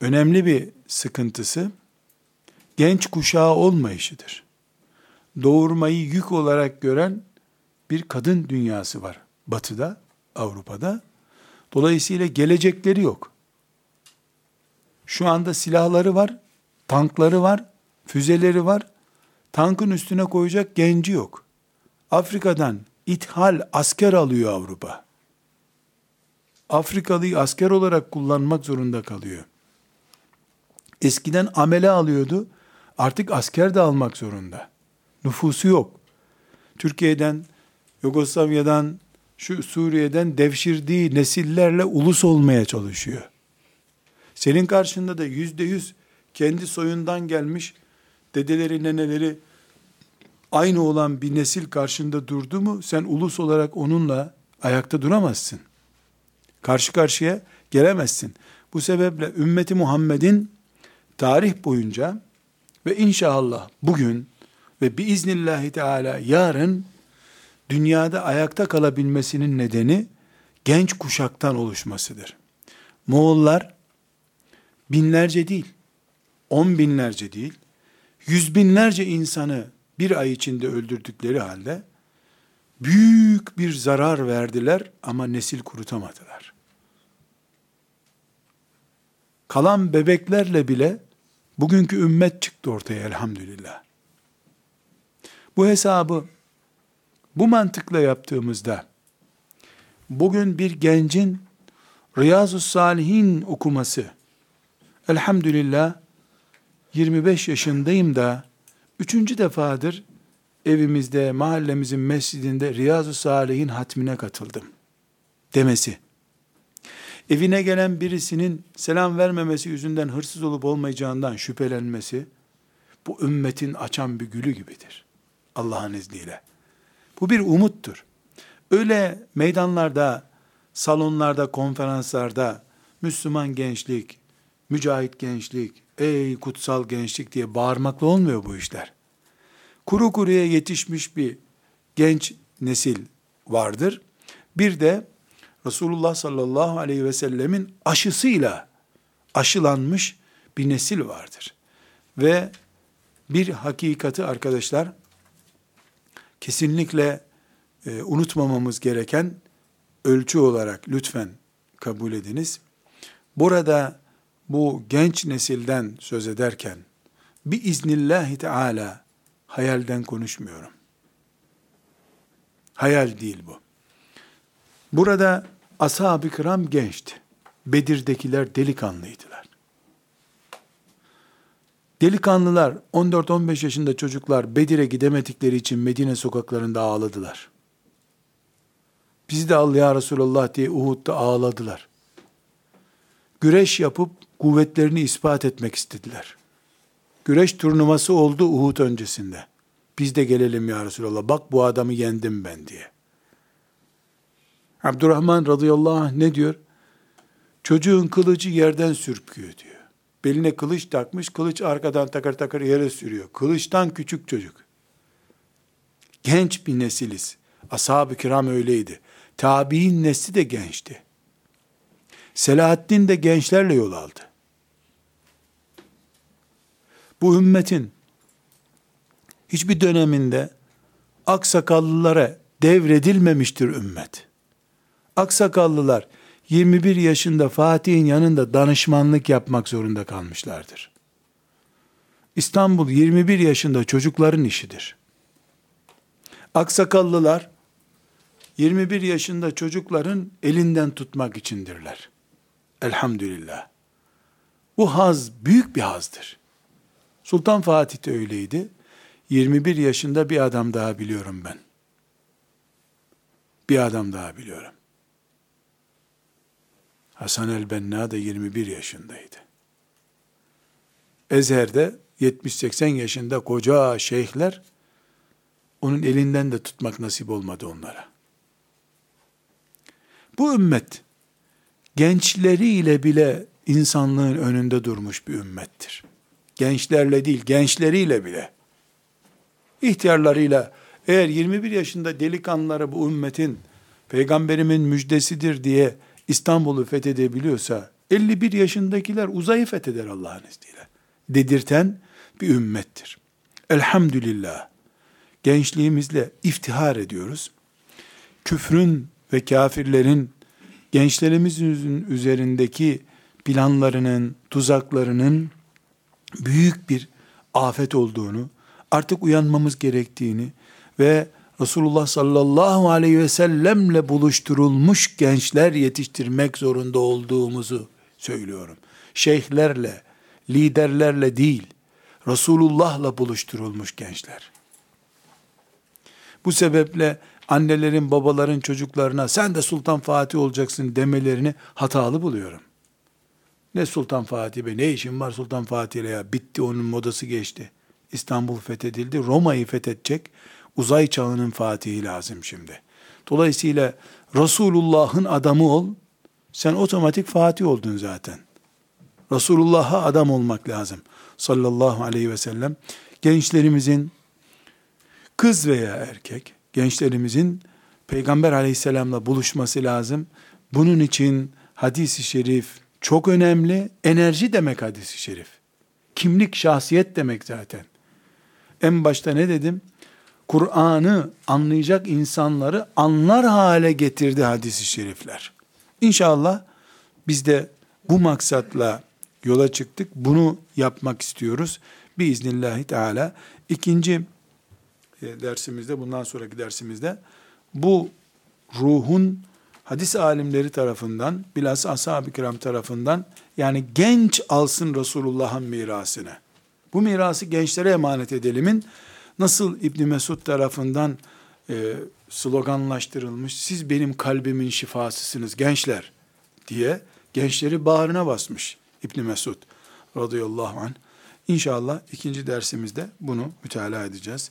önemli bir sıkıntısı genç kuşağı olmayışıdır. Doğurmayı yük olarak gören bir kadın dünyası var batıda, Avrupa'da. Dolayısıyla gelecekleri yok. Şu anda silahları var, tankları var, füzeleri var. Tankın üstüne koyacak genci yok. Afrika'dan ithal asker alıyor Avrupa. Afrikalıyı asker olarak kullanmak zorunda kalıyor. Eskiden amele alıyordu. Artık asker de almak zorunda. Nüfusu yok. Türkiye'den, Yugoslavya'dan, şu Suriye'den devşirdiği nesillerle ulus olmaya çalışıyor. Senin karşında da yüzde yüz kendi soyundan gelmiş dedeleri, neneleri aynı olan bir nesil karşında durdu mu sen ulus olarak onunla ayakta duramazsın. Karşı karşıya gelemezsin. Bu sebeple ümmeti Muhammed'in tarih boyunca ve inşallah bugün ve biiznillahi teala yarın dünyada ayakta kalabilmesinin nedeni genç kuşaktan oluşmasıdır. Moğollar binlerce değil, on binlerce değil, yüz binlerce insanı bir ay içinde öldürdükleri halde büyük bir zarar verdiler ama nesil kurutamadılar. Kalan bebeklerle bile bugünkü ümmet çıktı ortaya elhamdülillah. Bu hesabı bu mantıkla yaptığımızda bugün bir gencin Riyazu Salihin okuması elhamdülillah 25 yaşındayım da üçüncü defadır evimizde, mahallemizin mescidinde Riyazu Salihin hatmine katıldım demesi. Evine gelen birisinin selam vermemesi yüzünden hırsız olup olmayacağından şüphelenmesi, bu ümmetin açan bir gülü gibidir. Allah'ın izniyle. Bu bir umuttur. Öyle meydanlarda, salonlarda, konferanslarda Müslüman gençlik, mücahit gençlik, ey kutsal gençlik diye bağırmakla olmuyor bu işler. Kuru kuruya yetişmiş bir genç nesil vardır. Bir de Resulullah sallallahu aleyhi ve sellemin aşısıyla aşılanmış bir nesil vardır. Ve Bir hakikati arkadaşlar kesinlikle e, unutmamamız gereken ölçü olarak lütfen kabul ediniz. Burada bu genç nesilden söz ederken bir iznillahi teala hayalden konuşmuyorum. Hayal değil bu. Burada ashab-ı kiram gençti. Bedir'dekiler delikanlıydılar. Delikanlılar 14-15 yaşında çocuklar Bedir'e gidemedikleri için Medine sokaklarında ağladılar. Bizi de al ya Resulallah diye Uhud'da ağladılar. Güreş yapıp kuvvetlerini ispat etmek istediler. Güreş turnuvası oldu Uhud öncesinde. Biz de gelelim ya Resulallah. Bak bu adamı yendim ben diye. Abdurrahman radıyallahu anh ne diyor? Çocuğun kılıcı yerden sürpüyor diyor. Beline kılıç takmış, kılıç arkadan takır takır yere sürüyor. Kılıçtan küçük çocuk. Genç bir nesiliz. Ashab-ı kiram öyleydi. Tabi'in nesli de gençti. Selahaddin de gençlerle yol aldı. Bu ümmetin hiçbir döneminde aksakallılara devredilmemiştir ümmet. Aksakallılar 21 yaşında Fatih'in yanında danışmanlık yapmak zorunda kalmışlardır. İstanbul 21 yaşında çocukların işidir. Aksakallılar 21 yaşında çocukların elinden tutmak içindirler. Elhamdülillah. Bu haz büyük bir hazdır. Sultan Fatih de öyleydi. 21 yaşında bir adam daha biliyorum ben. Bir adam daha biliyorum. Hasan el-Benna da 21 yaşındaydı. Ezher'de 70-80 yaşında koca şeyhler onun elinden de tutmak nasip olmadı onlara. Bu ümmet gençleriyle bile insanlığın önünde durmuş bir ümmettir. Gençlerle değil, gençleriyle bile. İhtiyarlarıyla eğer 21 yaşında delikanlıları bu ümmetin peygamberimin müjdesidir diye İstanbul'u fethedebiliyorsa 51 yaşındakiler uzayı fetheder Allah'ın izniyle. Dedirten bir ümmettir. Elhamdülillah. Gençliğimizle iftihar ediyoruz. Küfrün ve kafirlerin gençlerimizin üzerindeki planlarının, tuzaklarının büyük bir afet olduğunu, artık uyanmamız gerektiğini ve Resulullah sallallahu aleyhi ve sellemle buluşturulmuş gençler yetiştirmek zorunda olduğumuzu söylüyorum. Şeyhlerle, liderlerle değil, Resulullah'la buluşturulmuş gençler. Bu sebeple annelerin, babaların çocuklarına sen de Sultan Fatih olacaksın demelerini hatalı buluyorum. Ne Sultan Fatih be ne işin var Sultan Fatih ile ya bitti onun modası geçti. İstanbul fethedildi Roma'yı fethedecek uzay çağının fatihi lazım şimdi. Dolayısıyla Resulullah'ın adamı ol, sen otomatik fatih oldun zaten. Resulullah'a adam olmak lazım. Sallallahu aleyhi ve sellem. Gençlerimizin, kız veya erkek, gençlerimizin Peygamber aleyhisselamla buluşması lazım. Bunun için hadisi şerif çok önemli. Enerji demek hadisi şerif. Kimlik, şahsiyet demek zaten. En başta ne dedim? Kur'an'ı anlayacak insanları anlar hale getirdi hadisi şerifler. İnşallah biz de bu maksatla yola çıktık. Bunu yapmak istiyoruz. Biiznillahü teala. İkinci dersimizde, bundan sonraki dersimizde bu ruhun hadis alimleri tarafından, bilhassa ashab-ı kiram tarafından, yani genç alsın Resulullah'ın mirasını. Bu mirası gençlere emanet edelimin Nasıl İbn Mesud tarafından e, sloganlaştırılmış, siz benim kalbimin şifasısınız gençler diye gençleri bağrına basmış İbn Mesud radıyallahu anh. İnşallah ikinci dersimizde bunu mütalaa edeceğiz.